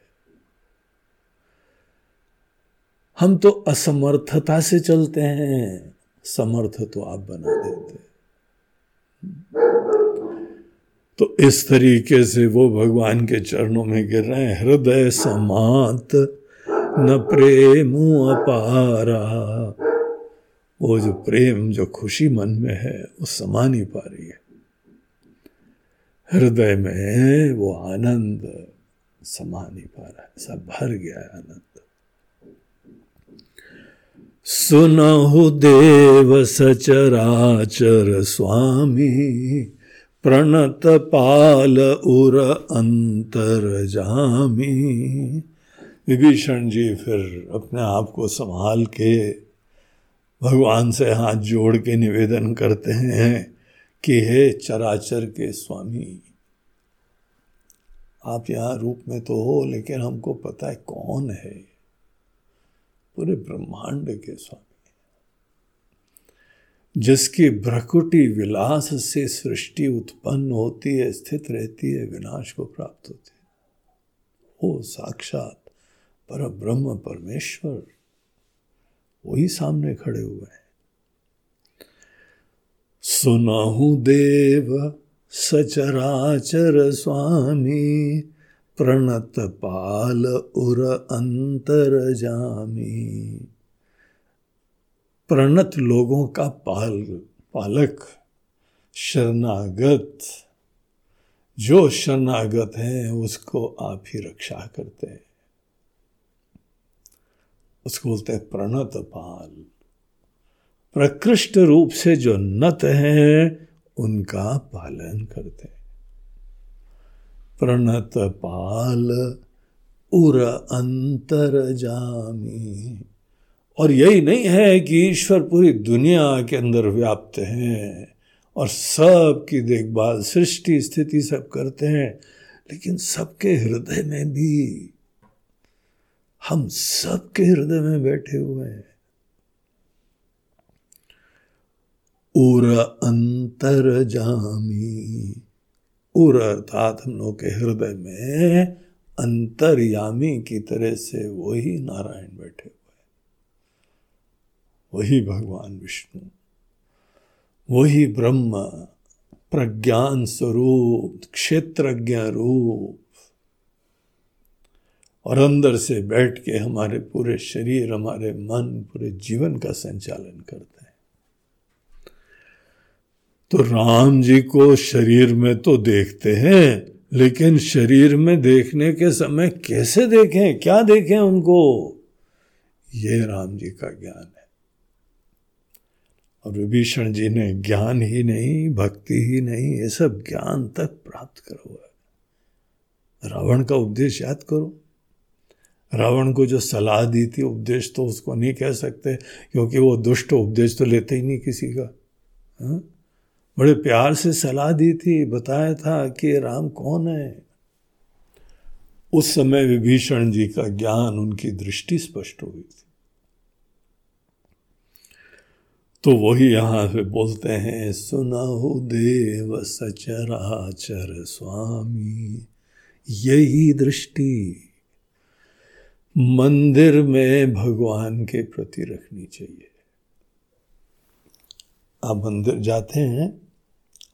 हम तो असमर्थता से चलते हैं। समर्थ तो आप बना देते तो इस तरीके से वो भगवान के चरणों में गिर रहे हैं। हृदय समात, न प्रेम अपारा। वो जो प्रेम, जो खुशी मन में है, वो समा नहीं पा रही है। हृदय में वो आनंद समा नहीं पा रहा है। सब भर गया है आनंद। सुनहु देव सचराचर स्वामी प्रणत पाल उर अंतर जामी विभीषण जी फिर अपने आप को संभाल के भगवान से हाथ जोड़ के निवेदन करते हैं कि हे चराचर के स्वामी, आप यहाँ रूप में तो हो, लेकिन हमको पता है कौन है। पूरे ब्रह्मांड के स्वामी। जिसकी भ्रकुटी विलास से सृष्टि उत्पन्न होती है, स्थित रहती है, विनाश को प्राप्त होती है। वो साक्षात पर ब्रह्म परमेश्वर। वही सामने खड़े हुए हैं। सुनाहू देव सचराचर स्वामी, प्रणत पाल उर अंतर जामी प्रणत लोगों का पाल, पालक, शरणागत। जो शरणागत है, उसको आप ही रक्षा करते हैं। उसको बोलते हैं प्रणत पाल। प्रकृष्ट रूप से जो नत हैं, उनका पालन करते हैं। प्रणत पाल, उर अंतर जामी और यही नहीं है कि ईश्वर पूरी दुनिया के अंदर व्याप्त हैं और सब की देखभाल, सृष्टि, स्थिति सब करते हैं, लेकिन सबके हृदय में भी हम सबके हृदय में बैठे हुए हैं। उर अंतर जामी, उर अर्थात हम लोग के हृदय में अंतर्यामी की तरह से वही नारायण बैठे वही भगवान विष्णु, वही ब्रह्म, प्रज्ञान स्वरूप, क्षेत्रज्ञ रूप। और अंदर से बैठ के हमारे पूरे शरीर, हमारे मन, पूरे जीवन का संचालन करते हैं। तो राम जी को शरीर में तो देखते हैं, लेकिन शरीर में देखने के समय कैसे देखें? क्या देखें उनको? ये राम जी का ज्ञान। और विभीषण जी ने ज्ञान ही नहीं, भक्ति ही नहीं, ये सब ज्ञान तक प्राप्त करा। रावण का उपदेश याद करो। रावण को जो सलाह दी थी उपदेश तो उसको नहीं कह सकते, क्योंकि वो दुष्ट उपदेश तो लेते ही नहीं किसी का। हा? बड़े प्यार से सलाह दी थी, बताया था कि राम कौन है। उस समय विभीषण जी का ज्ञान उनकी दृष्टि स्पष्ट हुई थी। तो वही यहाँ से बोलते हैं सुनहु देव सचराचर स्वामी, यही दृष्टि मंदिर में भगवान के प्रति रखनी चाहिए। आप मंदिर जाते हैं,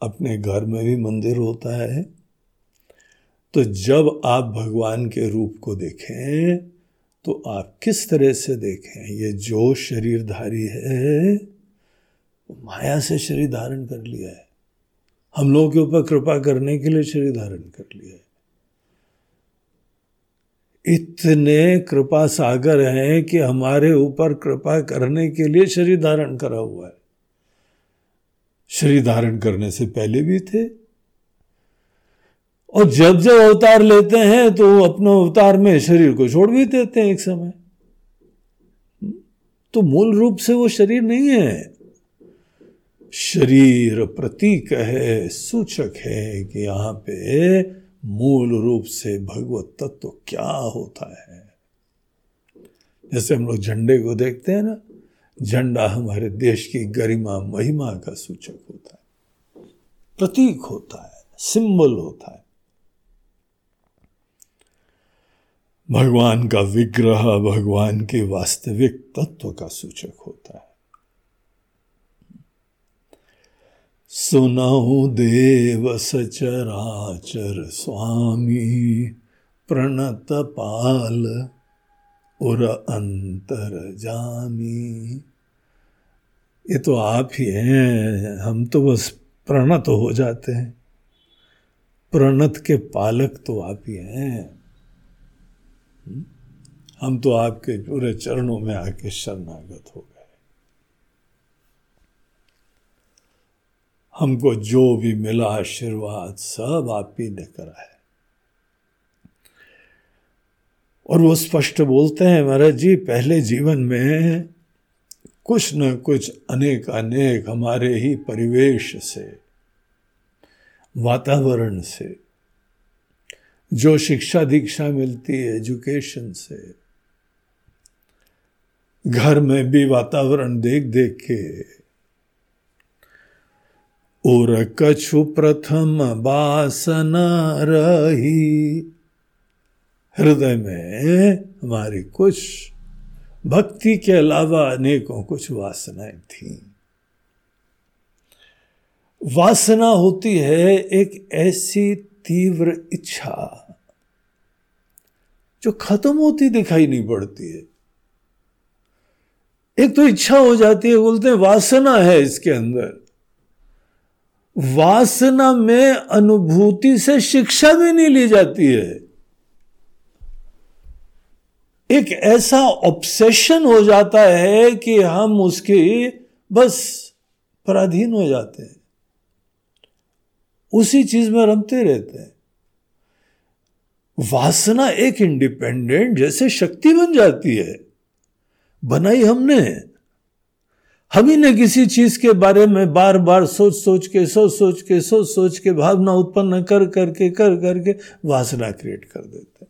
अपने घर में भी मंदिर होता है तो जब आप भगवान के रूप को देखें तो आप किस तरह से देखें? ये जो शरीरधारी है माया से शरीर धारण कर लिया है। हम लोगों के ऊपर कृपा करने के लिए शरीर धारण कर लिया है। इतने कृपा सागर हैं कि हमारे ऊपर कृपा करने के लिए शरीर धारण करा हुआ है। शरीर धारण करने से पहले भी थे। और जब जब अवतार लेते हैं तो अपने अवतार में शरीर को छोड़ भी देते हैं एक समय। तो मूल रूप से वो शरीर नहीं है। शरीर प्रतीक है, सूचक है कि यहाँ पे मूल रूप से भगवत तत्व तो क्या होता है। जैसे हम लोग झंडे को देखते हैं ना, झंडा हमारे देश की गरिमा, महिमा का सूचक होता है, प्रतीक होता है, सिंबल होता है। भगवान का विग्रह, भगवान के वास्तविक तत्व का सूचक होता है। सुनहु देव सचराचर स्वामी, प्रणत पाल उर अंतर जामी। ये तो आप ही हैं, हम तो बस प्रणत हो जाते हैं। प्रणत के पालक तो आप ही हैं। हम तो आपके पूरे चरणों में आके शरणागत हो हमको जो भी मिला आशीर्वाद, सब आप ही ने करा है। और वो स्पष्ट बोलते हैं, महाराज जी, पहले जीवन में कुछ न कुछ अनेक अनेक हमारे ही परिवेश से, वातावरण से, जो शिक्षा दीक्षा मिलती है, एजुकेशन से, घर में भी वातावरण देख देख के और कछु प्रथम बासना रही हृदय में हमारी कुछ भक्ति के अलावा अनेकों कुछ वासनाएँ थी। वासना होती है एक ऐसी तीव्र इच्छा जो खत्म होती दिखाई नहीं पड़ती है। एक तो इच्छा हो जाती है, बोलते वासना है इसके अंदर। वासना में अनुभूति से शिक्षा भी नहीं ली जाती है। एक ऐसा ऑब्सेशन हो जाता है कि हम उसकी बस पराधीन हो जाते हैं। उसी चीज़ में रमते रहते हैं। वासना एक इंडिपेंडेंट जैसे शक्ति बन जाती है। बनाई हमने। हम ही ने किसी चीज़ के बारे में बार बार सोच सोच के सोच सोच के सोच सोच के, भावना उत्पन्न कर, करके कर, करके वासना क्रिएट कर देते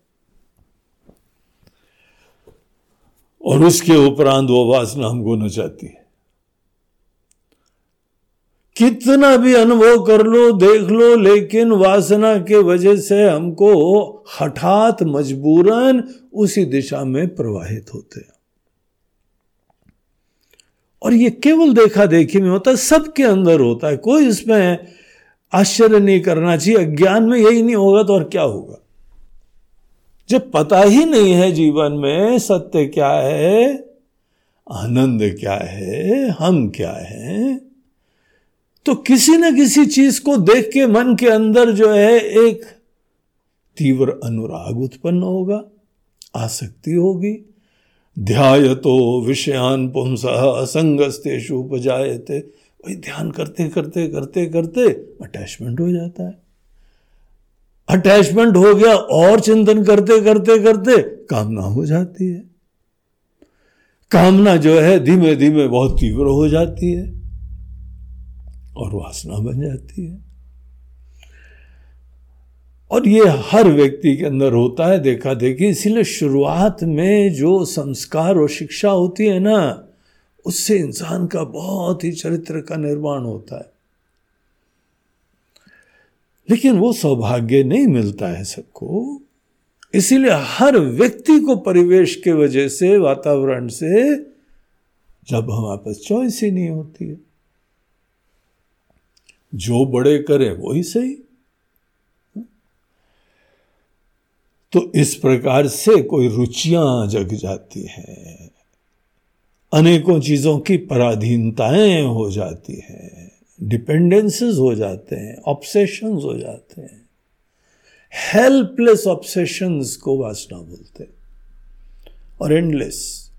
और उसके उपरांत वो वासना हमको नचाती है। कितना भी अनुभव कर लो, देख लो, लेकिन वासना के वजह से हमको हठात मजबूरन उसी दिशा में प्रवाहित होते हैं। और ये केवल देखा देखी में होता है सबके अंदर होता है। कोई इसमें आश्चर्य नहीं करना चाहिए, अज्ञान में यही नहीं होगा तो और क्या होगा? जब पता ही नहीं है जीवन में सत्य क्या है, आनंद क्या है, हम क्या है तो किसी न किसी चीज़ को देख के मन के अंदर जो है एक तीव्र अनुराग उत्पन्न होगा, आसक्ति होगी। ध्यायतो विषयान पुंस, असंगस्तेषु उपजायते। वही ध्यान करते करते करते करते अटैचमेंट हो जाता है। अटैचमेंट हो गया, और चिंतन करते करते करते कामना हो जाती है। कामना जो है धीमे धीमे बहुत तीव्र हो जाती है और वासना बन जाती है। और ये हर व्यक्ति के अंदर होता है, देखा देखी। इसीलिए शुरुआत में जो संस्कार और शिक्षा होती है ना, उससे इंसान का बहुत ही चरित्र का निर्माण होता है। लेकिन वो सौभाग्य नहीं मिलता है सबको। इसीलिए हर व्यक्ति को परिवेश के वजह से, वातावरण से जब हमारे पास चॉइस ही नहीं होती है। जो बड़े करे, वही सही। तो इस प्रकार से कोई रुचियाँ जग जाती हैं। अनेकों चीज़ों की पराधीनताएँ हो जाती हैं। डिपेंडेंसेस हो जाते हैं ऑब्सेशन हो जाते हैं। हेल्पलेस ऑब्सेशंस को वासना बोलते हैं। और एंडलेस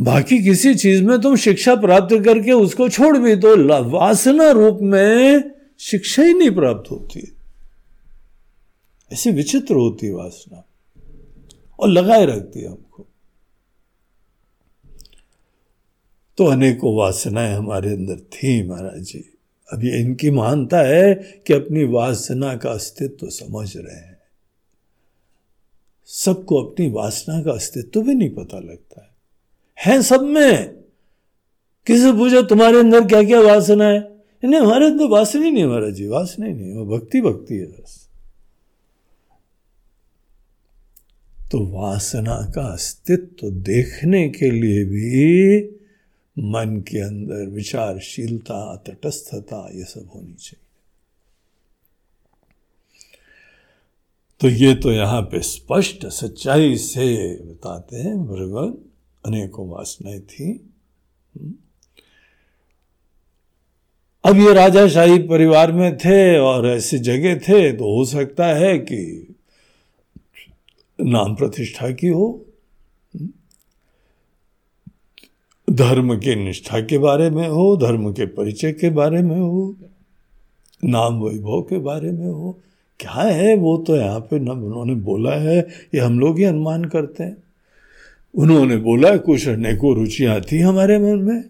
बाकी किसी चीज़ में तुम शिक्षा प्राप्त करके उसको छोड़ भी तो वासना रूप में शिक्षा ही नहीं प्राप्त होती। ऐसी विचित्र होती है वासना, और लगाए रखती है हमको। तो अनेकों वासनाएँ हमारे अंदर थी महाराज जी। ये इनकी मानता है कि अपनी वासना का अस्तित्व समझ रहे हैं। सबको अपनी वासना का अस्तित्व भी नहीं पता लगता है। है सब में? किसी पूछो तुम्हारे अंदर क्या क्या वासना है? नहीं हमारे अंदर वासना ही नहीं हमारा जी, वासना ही नहीं वो भक्ति भक्ति है बस। तो वासना का अस्तित्व देखने के लिए भी मन के अंदर विचारशीलता, तटस्थता, ये सब होनी चाहिए। तो ये तो यहाँ पे स्पष्ट सच्चाई से बताते हैं भगवान अनेकों वासनाएँ थी। अब ये राजाशाही परिवार में थे और ऐसी जगह थे तो हो सकता है कि नाम प्रतिष्ठा की हो। धर्म के निष्ठा के बारे में हो, धर्म के परिचय के बारे में हो, नाम वैभव के बारे में हो। क्या है वो तो यहाँ पे न उन्होंने बोला है, ये हम लोग ही अनुमान करते हैं। उन्होंने बोला, कुछ अनेकों रुचियाँ थी हमारे मन में।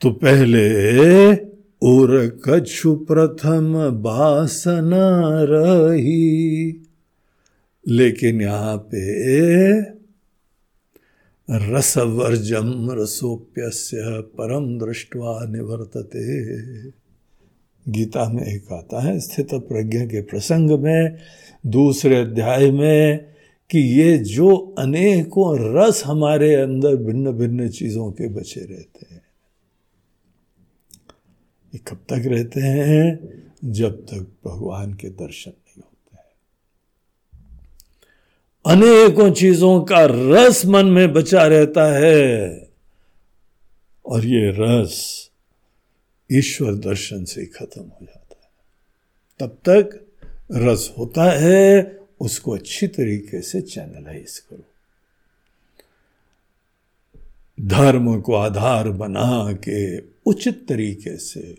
तो पहले और कछु प्रथम बासना रही। लेकिन यहाँ पे रसवर्जम रसोप्य परम दृष्टवा निवर्तते। गीता में एक आता है, स्थित प्रज्ञा के प्रसंग में, दूसरे अध्याय में, कि ये जो अनेकों रस हमारे अंदर भिन्न भिन्न चीज़ों के बचे रहते हैं। ये कब तक रहते हैं? जब तक भगवान के दर्शन नहीं होते हैं। अनेकों चीज़ों का रस मन में बचा रहता है। और ये रस ईश्वर दर्शन से खत्म हो जाता है। तब तक रस होता है, उसको अच्छी तरीके से चैनलाइज करो। धर्म को आधार बना के उचित तरीके से।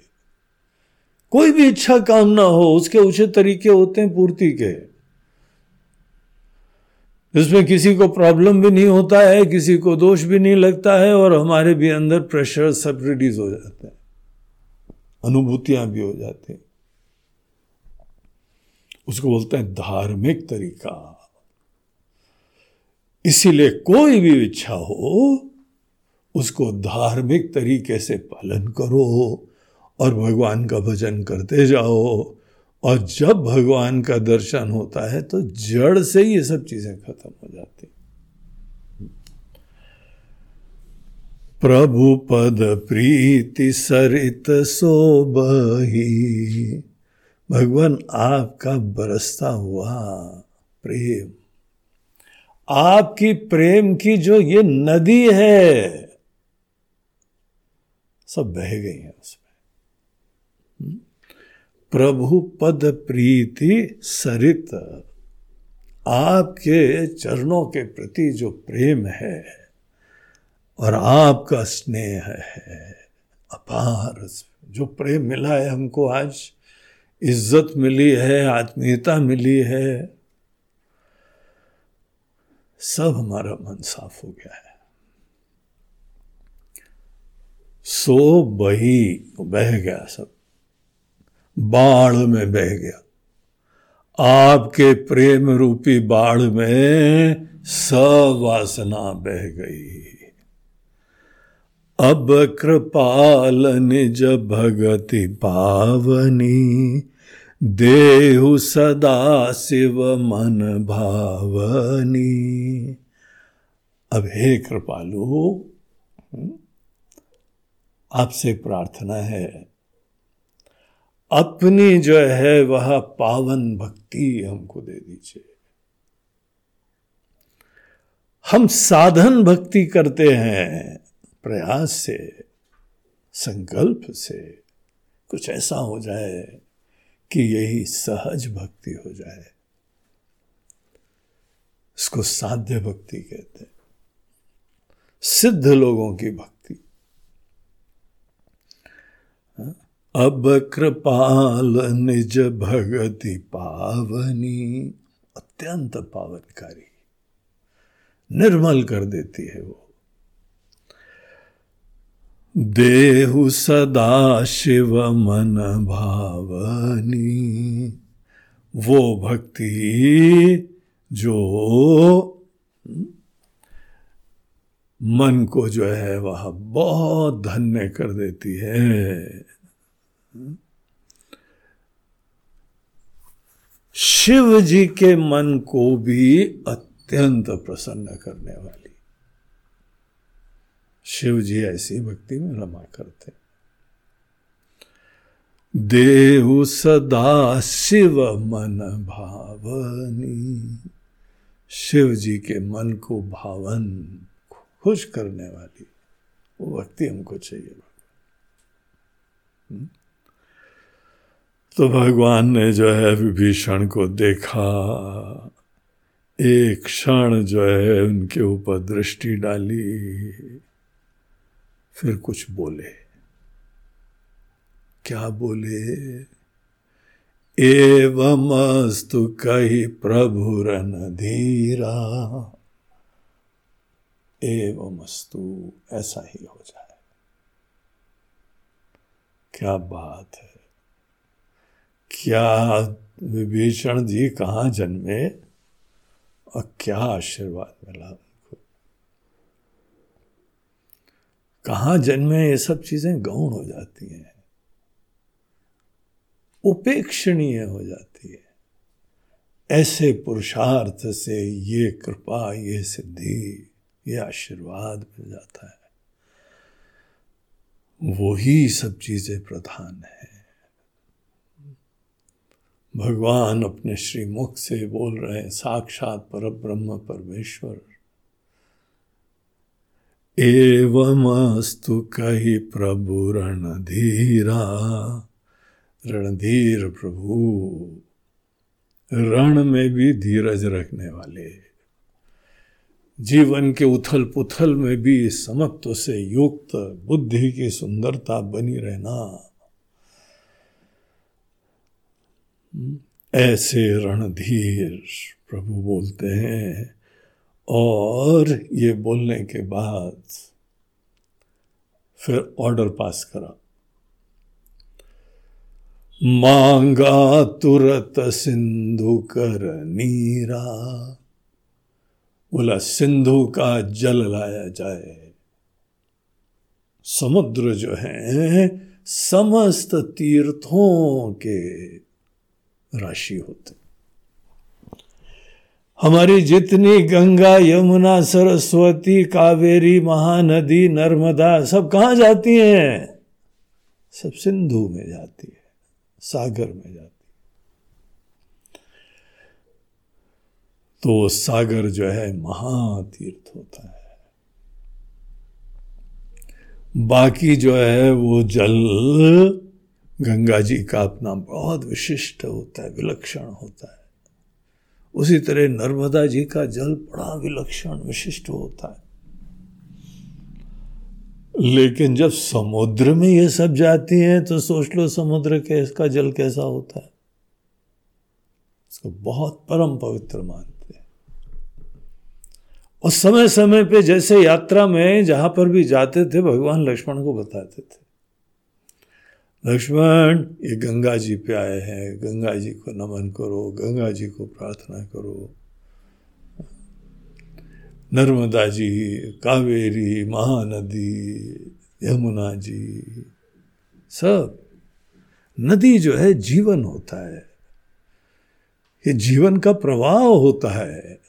कोई भी इच्छा काम ना हो, उसके उचित तरीके होते हैं पूर्ति के। इसमें किसी को प्रॉब्लम भी नहीं होता है, किसी को दोष भी नहीं लगता है और हमारे भी अंदर प्रेशर सब रिलीज़ हो जाते हैं। अनुभूतियाँ भी हो जाती हैं। उसको बोलते हैं धार्मिक तरीका। इसीलिए कोई भी इच्छा हो उसको धार्मिक तरीके से पालन करो और भगवान का भजन करते जाओ। और जब भगवान का दर्शन होता है तो जड़ से ये सब चीज़ें खत्म हो जाती। प्रभु पद प्रीति सरित सोबही भगवान, आपका बरसता हुआ प्रेम। आपकी प्रेम की जो ये नदी है सब बह गई है उसमें? प्रभु पद प्रीति सरित, आपके चरणों के प्रति जो प्रेम है और आपका स्नेह है, अपार जो प्रेम मिला है हमको आज, इज़्ज़त मिली है, आत्मीयता मिली है, सब हमारा मन साफ़ हो गया है सो बही बह गया सब। बाढ़ में बह गया। आपके प्रेम रूपी बाढ़ में सब वासना बह गई। अब कृपाल निज भगति पावनी, देहु सदा शिव मन भावनी। अब हे कृपालु आपसे प्रार्थना है। अपनी जो है वह पावन भक्ति हमको दे दीजिए। हम साधन भक्ति करते हैं प्रयास से, संकल्प से। कुछ ऐसा हो जाए कि यही सहज भक्ति हो जाए। इसको साध्य भक्ति कहते हैं। सिद्ध लोगों की भक्ति। अब कृपाल निज भगति पावनी। अत्यंत पावनकारी। निर्मल कर देती है वो। देहु सदा शिव मन भावनी। वो भक्ति जो मन को जो है वह बहुत धन्य कर देती है। शिव जी के मन को भी अत्यंत प्रसन्न करने वाली। शिव जी ऐसी भक्ति में रमा करते देहु सदा शिव मन भावनी। शिव जी के मन को भावन, खुश करने वाली। वो भक्ति हमको चाहिए। हम्म? तो भगवान ने जो है विभीषण को देखा। एक क्षण जो है उनके ऊपर दृष्टि डाली। फिर कुछ बोले। क्या बोले? एवमस्तु कही प्रभु रन धीरा। एवमस्तु ऐसा ही हो जाए। क्या बात है। क्या विभीषण जी कहाँ जन्मे और क्या आशीर्वाद मिला उनको? कहाँ जन्मे ये सब चीज़ें गौण हो जाती हैं। उपेक्षणीय हो जाती है। ऐसे पुरुषार्थ से ये कृपा, ये सिद्धि, ये आशीर्वाद मिल जाता है। वही सब चीज़ें प्रधान है। भगवान अपने श्रीमुख से बोल रहे हैं, साक्षात पर ब्रह्म परमेश्वर। एवमस्तु कही प्रभु रणधीरा, रणधीर प्रभु, रण में भी धीरज रखने वाले। जीवन के उथल पुथल में भी समत्व से युक्त, बुद्धि की सुंदरता बनी रहना। ऐसे रणधीर प्रभु बोलते हैं। और ये बोलने के बाद फिर ऑर्डर पास करा। मांगा तुरत सिंधु कर नीरा। बोला, सिंधु का जल लाया जाए। समुद्र जो है, समस्त तीर्थों के राशि होते। हमारी जितनी गंगा, यमुना, सरस्वती, कावेरी, महानदी, नर्मदा, सब कहाँ जाती हैं? सब सिंधु में जाती है, सागर में जाती है। तो सागर जो है, महातीर्थ होता है। बाकी जो है, वो जल गंगा जी का अपना बहुत विशिष्ट होता है, विलक्षण होता है। उसी तरह नर्मदा जी का जल बड़ा विलक्षण, विशिष्ट होता है। लेकिन जब समुद्र में ये सब जाती हैं तो सोच लो समुद्र के इसका जल कैसा होता है। इसको बहुत परम पवित्र मानते हैं। और समय समय पे जैसे यात्रा में जहाँ पर भी जाते थे, भगवान लक्ष्मण को बताते थे। लक्ष्मण, ये गंगा जी पे आए हैं। गंगा जी को नमन करो, गंगा जी को प्रार्थना करो। नर्मदा जी, कावेरी, महानदी, यमुना जी, सब। नदी जो है, जीवन होता है। ये जीवन का प्रवाह होता है।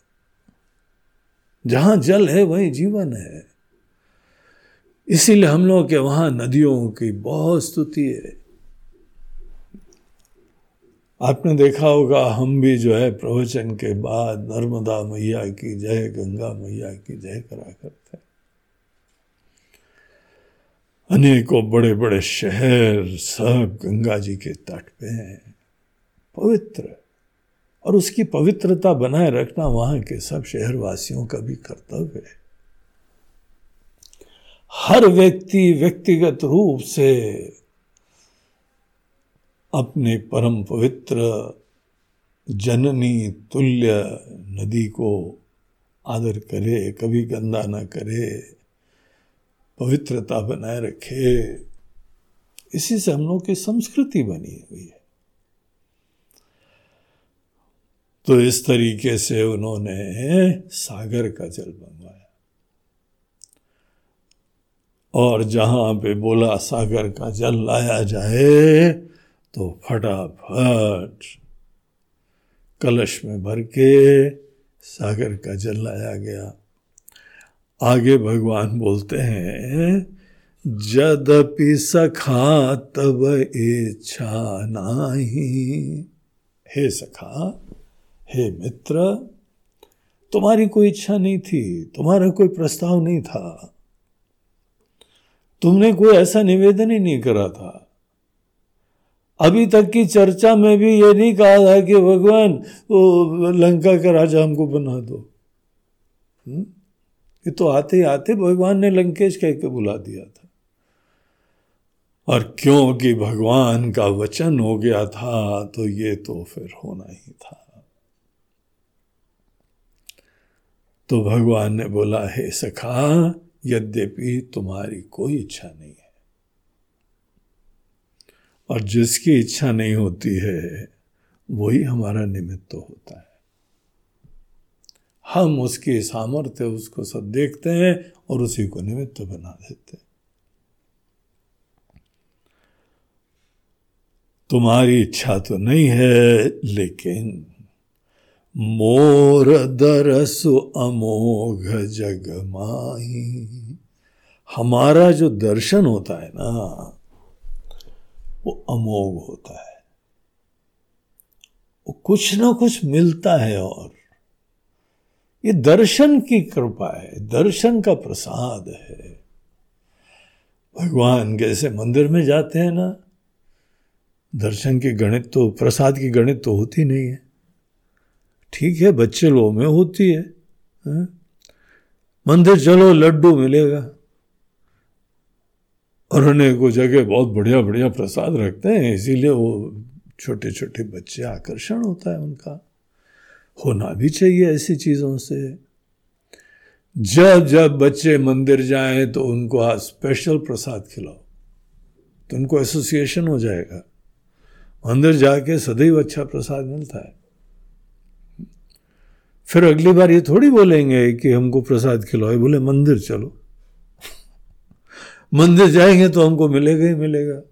जहाँ जल है, वहीं जीवन है। इसीलिए हम लोग के वहाँ नदियों की बहुत स्तुति है। आपने देखा होगा, हम भी जो है प्रवचन के बाद नर्मदा मैया की जय, गंगा मैया की जय करा करते हैं। अनेकों बड़े बड़े शहर सब गंगा जी के तट पे हैं। पवित्र। और उसकी पवित्रता बनाए रखना वहाँ के सब शहरवासियों का भी कर्तव्य है। हर व्यक्ति व्यक्तिगत रूप से अपने परम पवित्र जननी तुल्य नदी को आदर करे, कभी गंदा ना करे, पवित्रता बनाए रखे। इसी से हम लोग की संस्कृति बनी हुई है। तो इस तरीके से उन्होंने सागर का जल बनवाया और जहाँ पे बोला, सागर का जल लाया जाए तो फटाफट कलश में भर के सागर का जल लाया गया। आगे भगवान बोलते हैं, जदपि सखा तब इच्छा नाही। हे सखा, हे मित्र, तुम्हारी कोई इच्छा नहीं थी, तुम्हारा कोई प्रस्ताव नहीं था। तुमने कोई ऐसा निवेदन ही नहीं करा था। अभी तक की चर्चा में भी ये नहीं कहा था कि भगवान, वो लंका का राजा हमको बना दो। हुँ? ये तो आते आते भगवान ने लंकेश कह के बुला दिया था। और क्योंकि भगवान का वचन हो गया था तो ये तो फिर होना ही था। तो भगवान ने बोला, हे सखा यद्यपि तुम्हारी कोई इच्छा नहीं है। और जिसकी इच्छा नहीं होती है, वही हमारा निमित्त होता है। हम उसकी सामर्थ्य, उसको सब देखते हैं और उसी को निमित्त बना देते हैं। तुम्हारी इच्छा तो नहीं है, लेकिन मोर दरसु अमोघ जग माही हमारा जो दर्शन होता है ना, वो अमोघ होता है। वो कुछ ना कुछ मिलता है और। ये दर्शन की कृपा है, दर्शन का प्रसाद है। भगवान कैसे मंदिर में जाते हैं ना, दर्शन की गणित तो प्रसाद की गणित तो होती नहीं है। ठीक है बच्चे लोगों में होती है, है? मंदिर चलो लड्डू मिलेगा। और उन्हें को जगह बहुत बढ़िया बढ़िया प्रसाद रखते हैं इसीलिए वो छोटे छोटे बच्चे आकर्षण होता है उनका। होना भी चाहिए ऐसी चीज़ों से। जब जब बच्चे मंदिर जाएँ तो उनको स्पेशल प्रसाद खिलाओ तो उनको एसोसिएशन हो जाएगा। मंदिर जाके सदैव अच्छा प्रसाद मिलता है। फिर अगली बार ये थोड़ी बोलेंगे कि हमको प्रसाद खिलाओ बोले, मंदिर चलो। मंदिर जाएँगे तो हमको मिलेगा ही मिलेगा।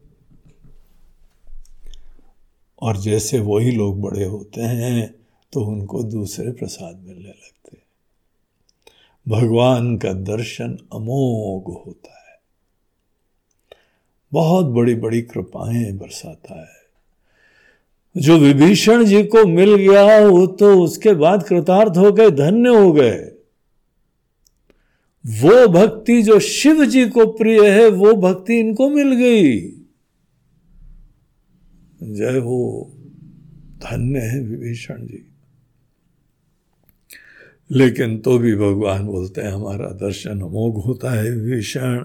और जैसे वही लोग बड़े होते हैं तो उनको दूसरे प्रसाद मिलने लगते भगवान का दर्शन अमोघ होता है। बहुत बड़ी बड़ी कृपाएँ बरसाता है। जो विभीषण जी को मिल गया, वो तो उसके बाद कृतार्थ हो गए, धन्य हो गए। वो भक्ति जो शिव जी को प्रिय है, वो भक्ति इनको मिल गई। जय हो, धन्य है विभीषण जी। लेकिन तो भी भगवान बोलते हैं, हमारा दर्शन अमोघ होता है विभीषण।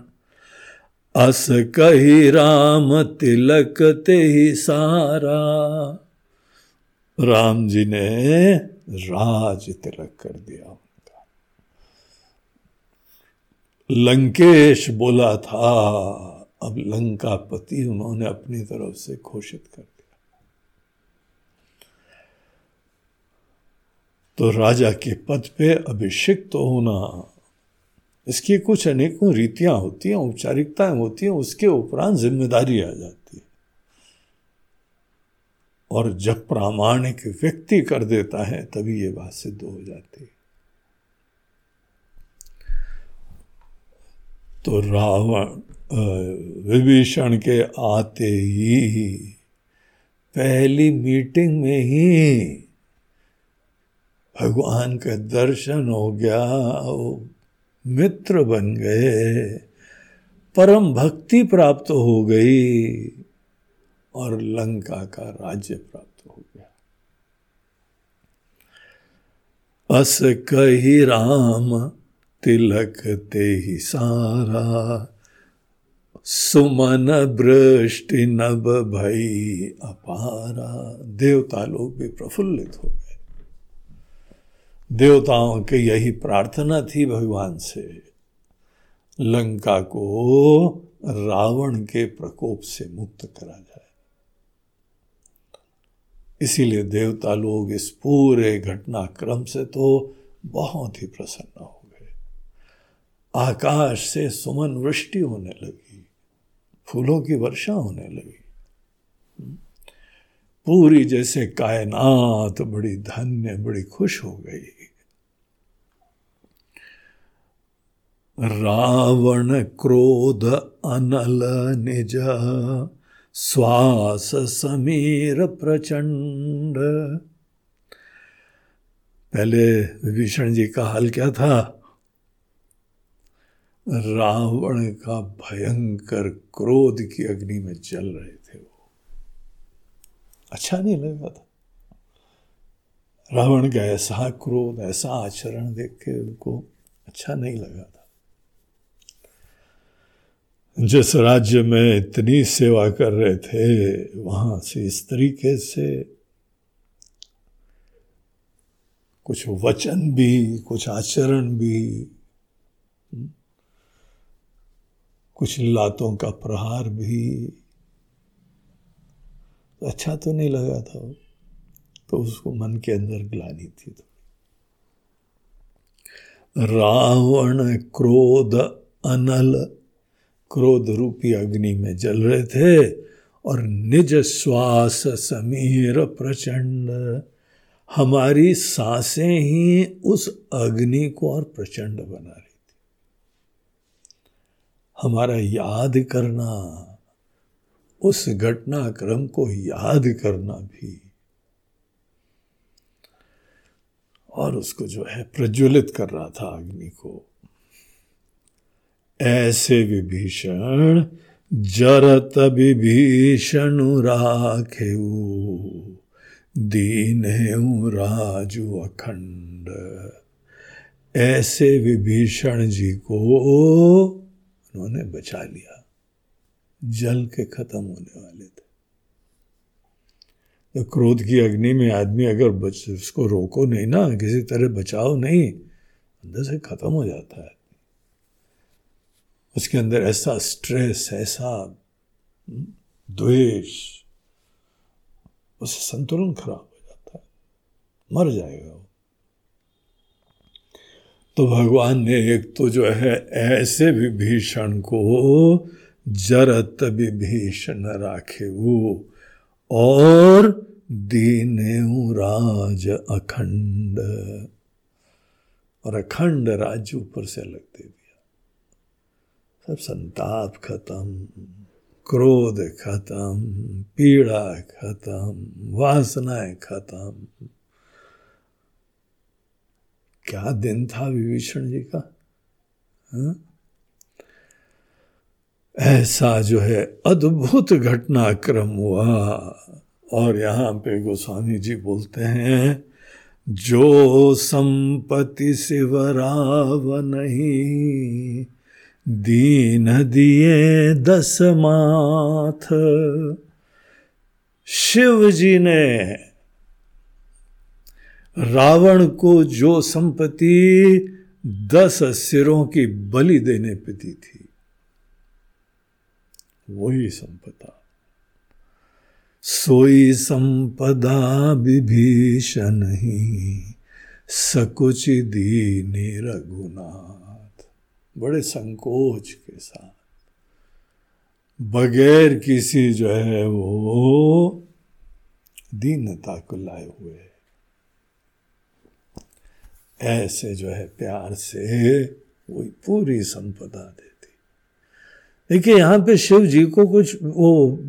अस कही राम तिलक ते ही सारा। राम जी ने राज तिलक कर दिया उनका। लंकेश बोला था, अब लंका पति उन्होंने अपनी तरफ़ से घोषित कर दिया। तो राजा के पद पे अभिषिक्त तो होना इसकी कुछ अनेकों रीतियाँ होती हैं, औपचारिकताएँ होती हैं, उसके उपरांत ज़िम्मेदारी आ जाती है। और जब प्रामाणिक व्यक्ति कर देता है, तभी ये बात सिद्ध हो जाती है। तो रावण विभीषण के आते ही, पहली मीटिंग में ही भगवान का दर्शन हो गया मित्र बन गए। परम भक्ति प्राप्त हो गई और लंका का राज्य प्राप्त हो गया। अस कही राम, तिलक ते ही सारा। सुमन वृष्टि नभ भई अपारा। देवता लोग भी प्रफुल्लित हो गए। देवताओं की यही प्रार्थना थी भगवान से। लंका को रावण के प्रकोप से मुक्त करा जाए। इसीलिए देवता लोग इस पूरे घटनाक्रम से तो बहुत ही प्रसन्न हो गए। आकाश से सुमन वृष्टि होने लगी, फूलों की वर्षा होने लगी। पूरी जैसे कायनात बड़ी धन्य, बड़ी खुश हो गई। रावण क्रोध अनल निज श्वास समीर प्रचंड। पहले विभीषण जी का हाल क्या था? रावण का भयंकर क्रोध की अग्नि में जल रहे थे वो। अच्छा नहीं लगा था। रावण का ऐसा क्रोध, ऐसा आचरण देख के उनको अच्छा नहीं लगा। जिस राज्य में इतनी सेवा कर रहे थे, वहाँ से इस तरीके से कुछ वचन भी, कुछ आचरण भी, कुछ लातों का प्रहार भी। तो अच्छा तो नहीं लगा था तो उसको मन के अंदर ग्लानी थी तो। रावण, क्रोध, अनल क्रोध रूपी अग्नि में जल रहे थे और निज श्वास समीर प्रचंड। हमारी साँसें ही उस अग्नि को और प्रचंड बना रही थी। हमारा याद करना, उस घटनाक्रम को याद करना भी। और उसको जो है प्रज्वलित कर रहा था अग्नि को। ऐसे विभीषण जरत विभीषण राखे दीन राजू अखंड। ऐसे विभीषण जी को उन्होंने बचा लिया। जल के खत्म होने वाले थे। तो क्रोध की अग्नि में आदमी अगर बच, उसको रोको नहीं ना, किसी तरह बचाओ नहीं, अंदर से खत्म हो जाता है। उसके अंदर ऐसा स्ट्रेस ऐसा द्वेष, उससे संतुलन खराब हो जाता है। मर जाएगा वो। तो भगवान ने एक तो जो है, ऐसे विभीषण को जरत विभीषण राखे वो, और दीने राज अखंड। और अखंड राज्य ऊपर से अलग दे सब संताप खत्म, क्रोध खत्म, पीड़ा खत्म, वासनाएँ खत्म। क्या दिन था विभीषण जी का? हा? ऐसा जो है अद्भुत घटनाक्रम हुआ। और यहाँ पे गोस्वामी जी बोलते हैं, जो संपत्ति सिवराव नहीं दीन दिए दस माथ। शिव जी ने रावण को जो संपत्ति दस सिरों की बलि देने पे दी थी, वही संपदा। सोई संपदा विभीषण ही, सकुच दीने रघुनाथ। बड़े संकोच के साथ। बगैर किसी जो है वो दीनता को लाए हुए ऐसे जो है प्यार से वही पूरी संपदा देती। देखिए, यहाँ पे शिव जी को कुछ वो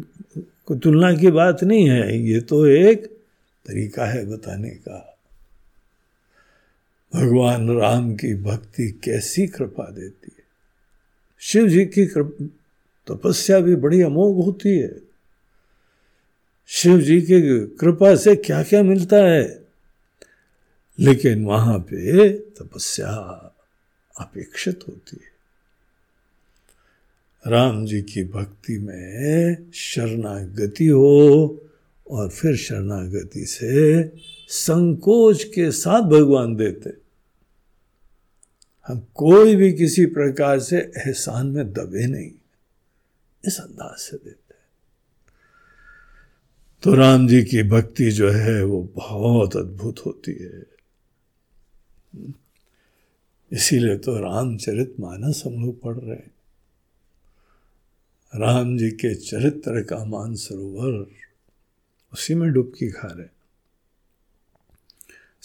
तुलना की बात नहीं है। ये तो एक तरीका है बताने का। भगवान राम की भक्ति कैसी कृपा देती है। शिव जी की तपस्या भी बड़ी अमोघ होती है। शिव जी की कृपा से क्या क्या मिलता है? लेकिन वहाँ पे तपस्या अपेक्षित होती है। राम जी की भक्ति में शरणागति हो और फिर शरणागति से संकोच के साथ भगवान देते हम कोई भी किसी प्रकार से एहसान में दबे नहीं। इस अंदाज से देते तो राम जी की भक्ति जो है, वो बहुत अद्भुत होती है। इसीलिए तो रामचरित मानस हम लोग पढ़ रहे हैं। राम जी के चरित्र का मान सरोवर उसी में डुबकी खा रहे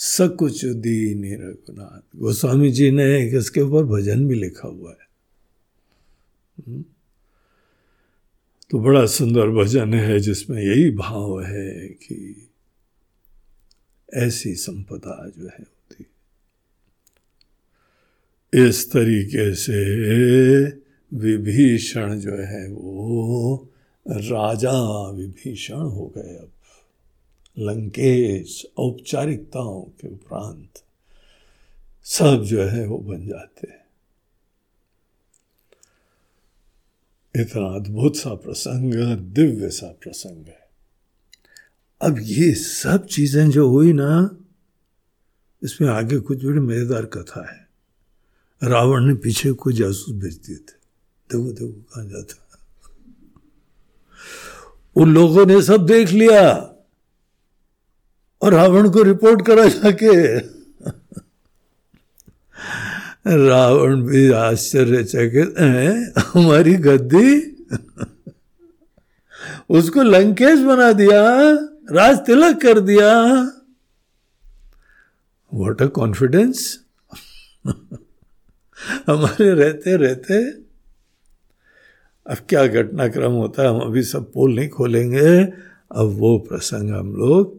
सकुच दीन रघुनाथ। गोस्वामी जी ने इसके ऊपर भजन भी लिखा हुआ है। हम्म। तो बड़ा सुंदर भजन है जिसमें यही भाव है कि ऐसी संपदा जो है होती इस तरीके से विभीषण जो है वो राजा विभीषण हो गए अब। लंकेश, औपचारिकताओं के उपरांत सब जो है वो बन जाते हैं। इतना अद्भुत सा प्रसंग, दिव्य सा प्रसंग है। अब ये सब चीज़ें जो हुई ना, इसमें आगे कुछ बड़ी मज़ेदार कथा है। रावण ने पीछे कोई जासूस भेज दिए थे। देखो देखो कहा जाता उन लोगों ने सब देख लिया। और रावण को रिपोर्ट करा जाके। रावण भी आश्चर्यचकित है, हमारी गद्दी। उसको लंकेश बना दिया, राज तिलक कर दिया। वॉट अ कॉन्फिडेंस हमारे रहते रहते, अब क्या घटनाक्रम होता है, हम अभी सब पोल नहीं खोलेंगे। अब वो प्रसंग हम लोग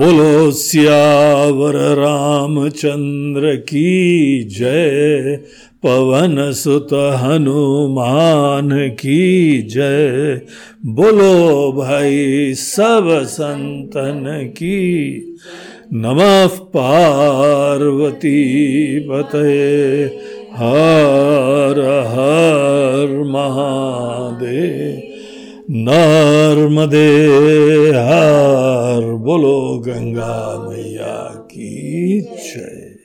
बोलो, सियावर रामचंद्र की जय। पवन सुत हनुमान की जय। बोलो भाई, सब संतन की। नमः पार्वती पतये। हर हर महादेव। नर्मदे हर बोलो, गंगा मैया की जय।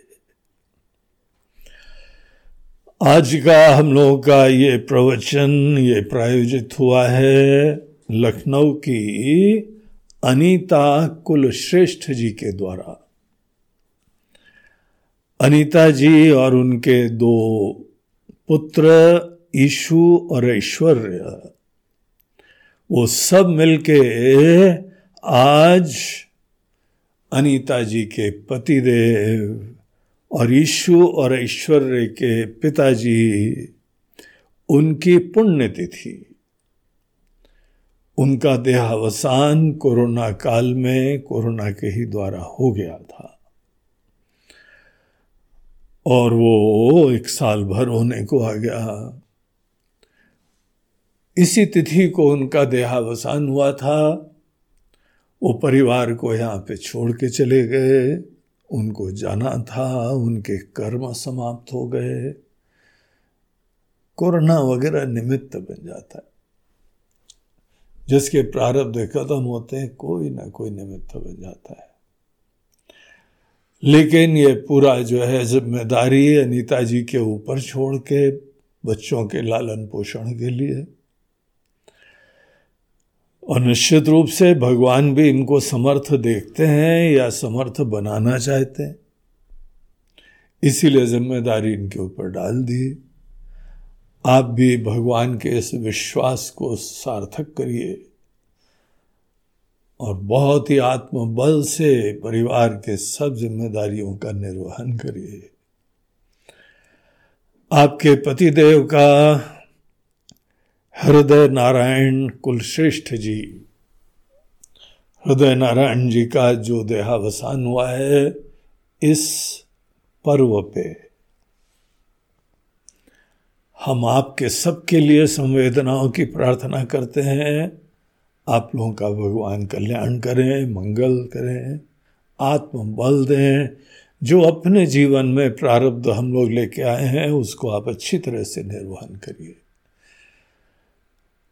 आज का हम लोगों का ये प्रवचन, ये प्रायोजित हुआ है लखनऊ की अनीता कुलश्रेष्ठ जी के द्वारा। अनीता जी और उनके दो पुत्र ईशु और ऐश्वर्य, वो सब मिलके आज अनीता जी के पतिदेव और यीशु और ऐश्वर्य के पिताजी उनकी पुण्यतिथि। उनका देहावसान कोरोना काल में कोरोना के ही द्वारा हो गया था। और वो एक साल भर होने को आ गया। इसी तिथि को उनका देहावसान हुआ था। वो परिवार को यहाँ पे छोड़ के चले गए। उनको जाना था, उनके कर्म समाप्त हो गए। कोरोना वगैरह निमित्त बन जाता है। जिसके प्रारब्ध खत्म होते हैं, कोई ना कोई निमित्त बन जाता है। लेकिन ये पूरा जो है, ज़िम्मेदारी अनीता जी के ऊपर छोड़ के, बच्चों के लालन पोषण के लिए और निश्चित रूप से भगवान भी इनको समर्थ देखते हैं या समर्थ बनाना चाहते हैं। इसीलिए ज़िम्मेदारी इनके ऊपर डाल दी। आप भी भगवान के इस विश्वास को सार्थक करिए और बहुत ही आत्मबल से परिवार के सब जिम्मेदारियों का निर्वहन करिए। आपके पतिदेव का हृदय नारायण कुलश्रेष्ठ जी। हृदय नारायण जी का जो देहावसान हुआ है, इस पर्व पे हम आपके सबके लिए संवेदनाओं की प्रार्थना करते हैं। आप लोगों का भगवान कल्याण करें, मंगल करें, आत्मबल दें। जो अपने जीवन में प्रारब्ध हम लोग लेके आए हैं, उसको आप अच्छी तरह से निर्वहन करिए।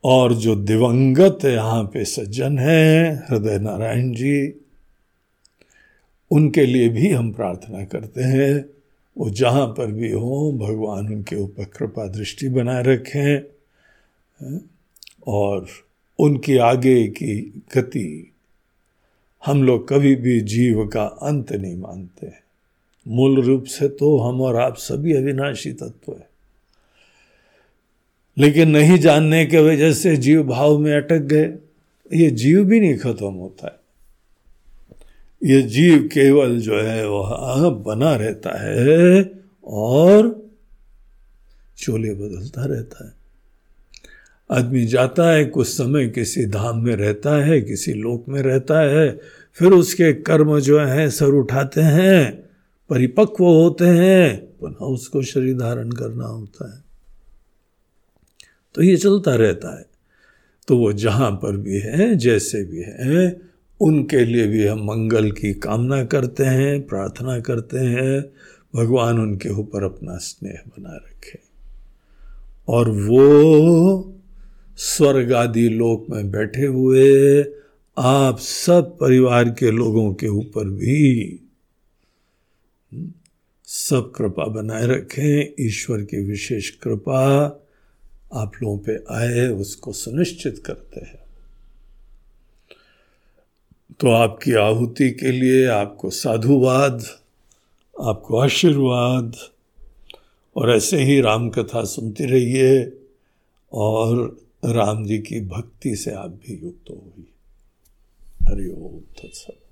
और जो दिवंगत यहाँ पे सज्जन हैं, हृदय नारायण जी, उनके लिए भी हम प्रार्थना करते हैं। वो जहाँ पर भी हो, भगवान उनके ऊपर कृपा दृष्टि बनाए रखें और उनकी आगे की गति हम लोग कभी भी जीव का अंत नहीं मानते। मूल रूप से तो हम और आप सभी अविनाशी तत्व है। लेकिन नहीं जानने के वजह से जीव भाव में अटक गए। ये जीव भी नहीं खत्म होता है। ये जीव केवल जो है वह बना रहता है और चोले बदलता रहता है। आदमी जाता है, कुछ समय किसी धाम में रहता है, किसी लोक में रहता है, फिर उसके कर्म जो हैं, सर उठाते हैं, परिपक्व होते हैं, पुनः उसको शरीर धारण करना होता है। तो ये चलता रहता है। तो वो जहाँ पर भी है, जैसे भी हैं, उनके लिए भी हम मंगल की कामना करते हैं, प्रार्थना करते हैं, भगवान उनके ऊपर अपना स्नेह बना रखे। और वो स्वर्ग आदि लोक में बैठे हुए आप सब परिवार के लोगों के ऊपर भी सब कृपा बनाए रखें, ईश्वर की विशेष कृपा आप लोगों पे आए, उसको सुनिश्चित करते हैं। तो आपकी आहुति के लिए आपको साधुवाद, आपको आशीर्वाद, और ऐसे ही राम कथा सुनती रहिए, और राम जी की भक्ति से आप भी युक्त हो हरि ओम तत्सत।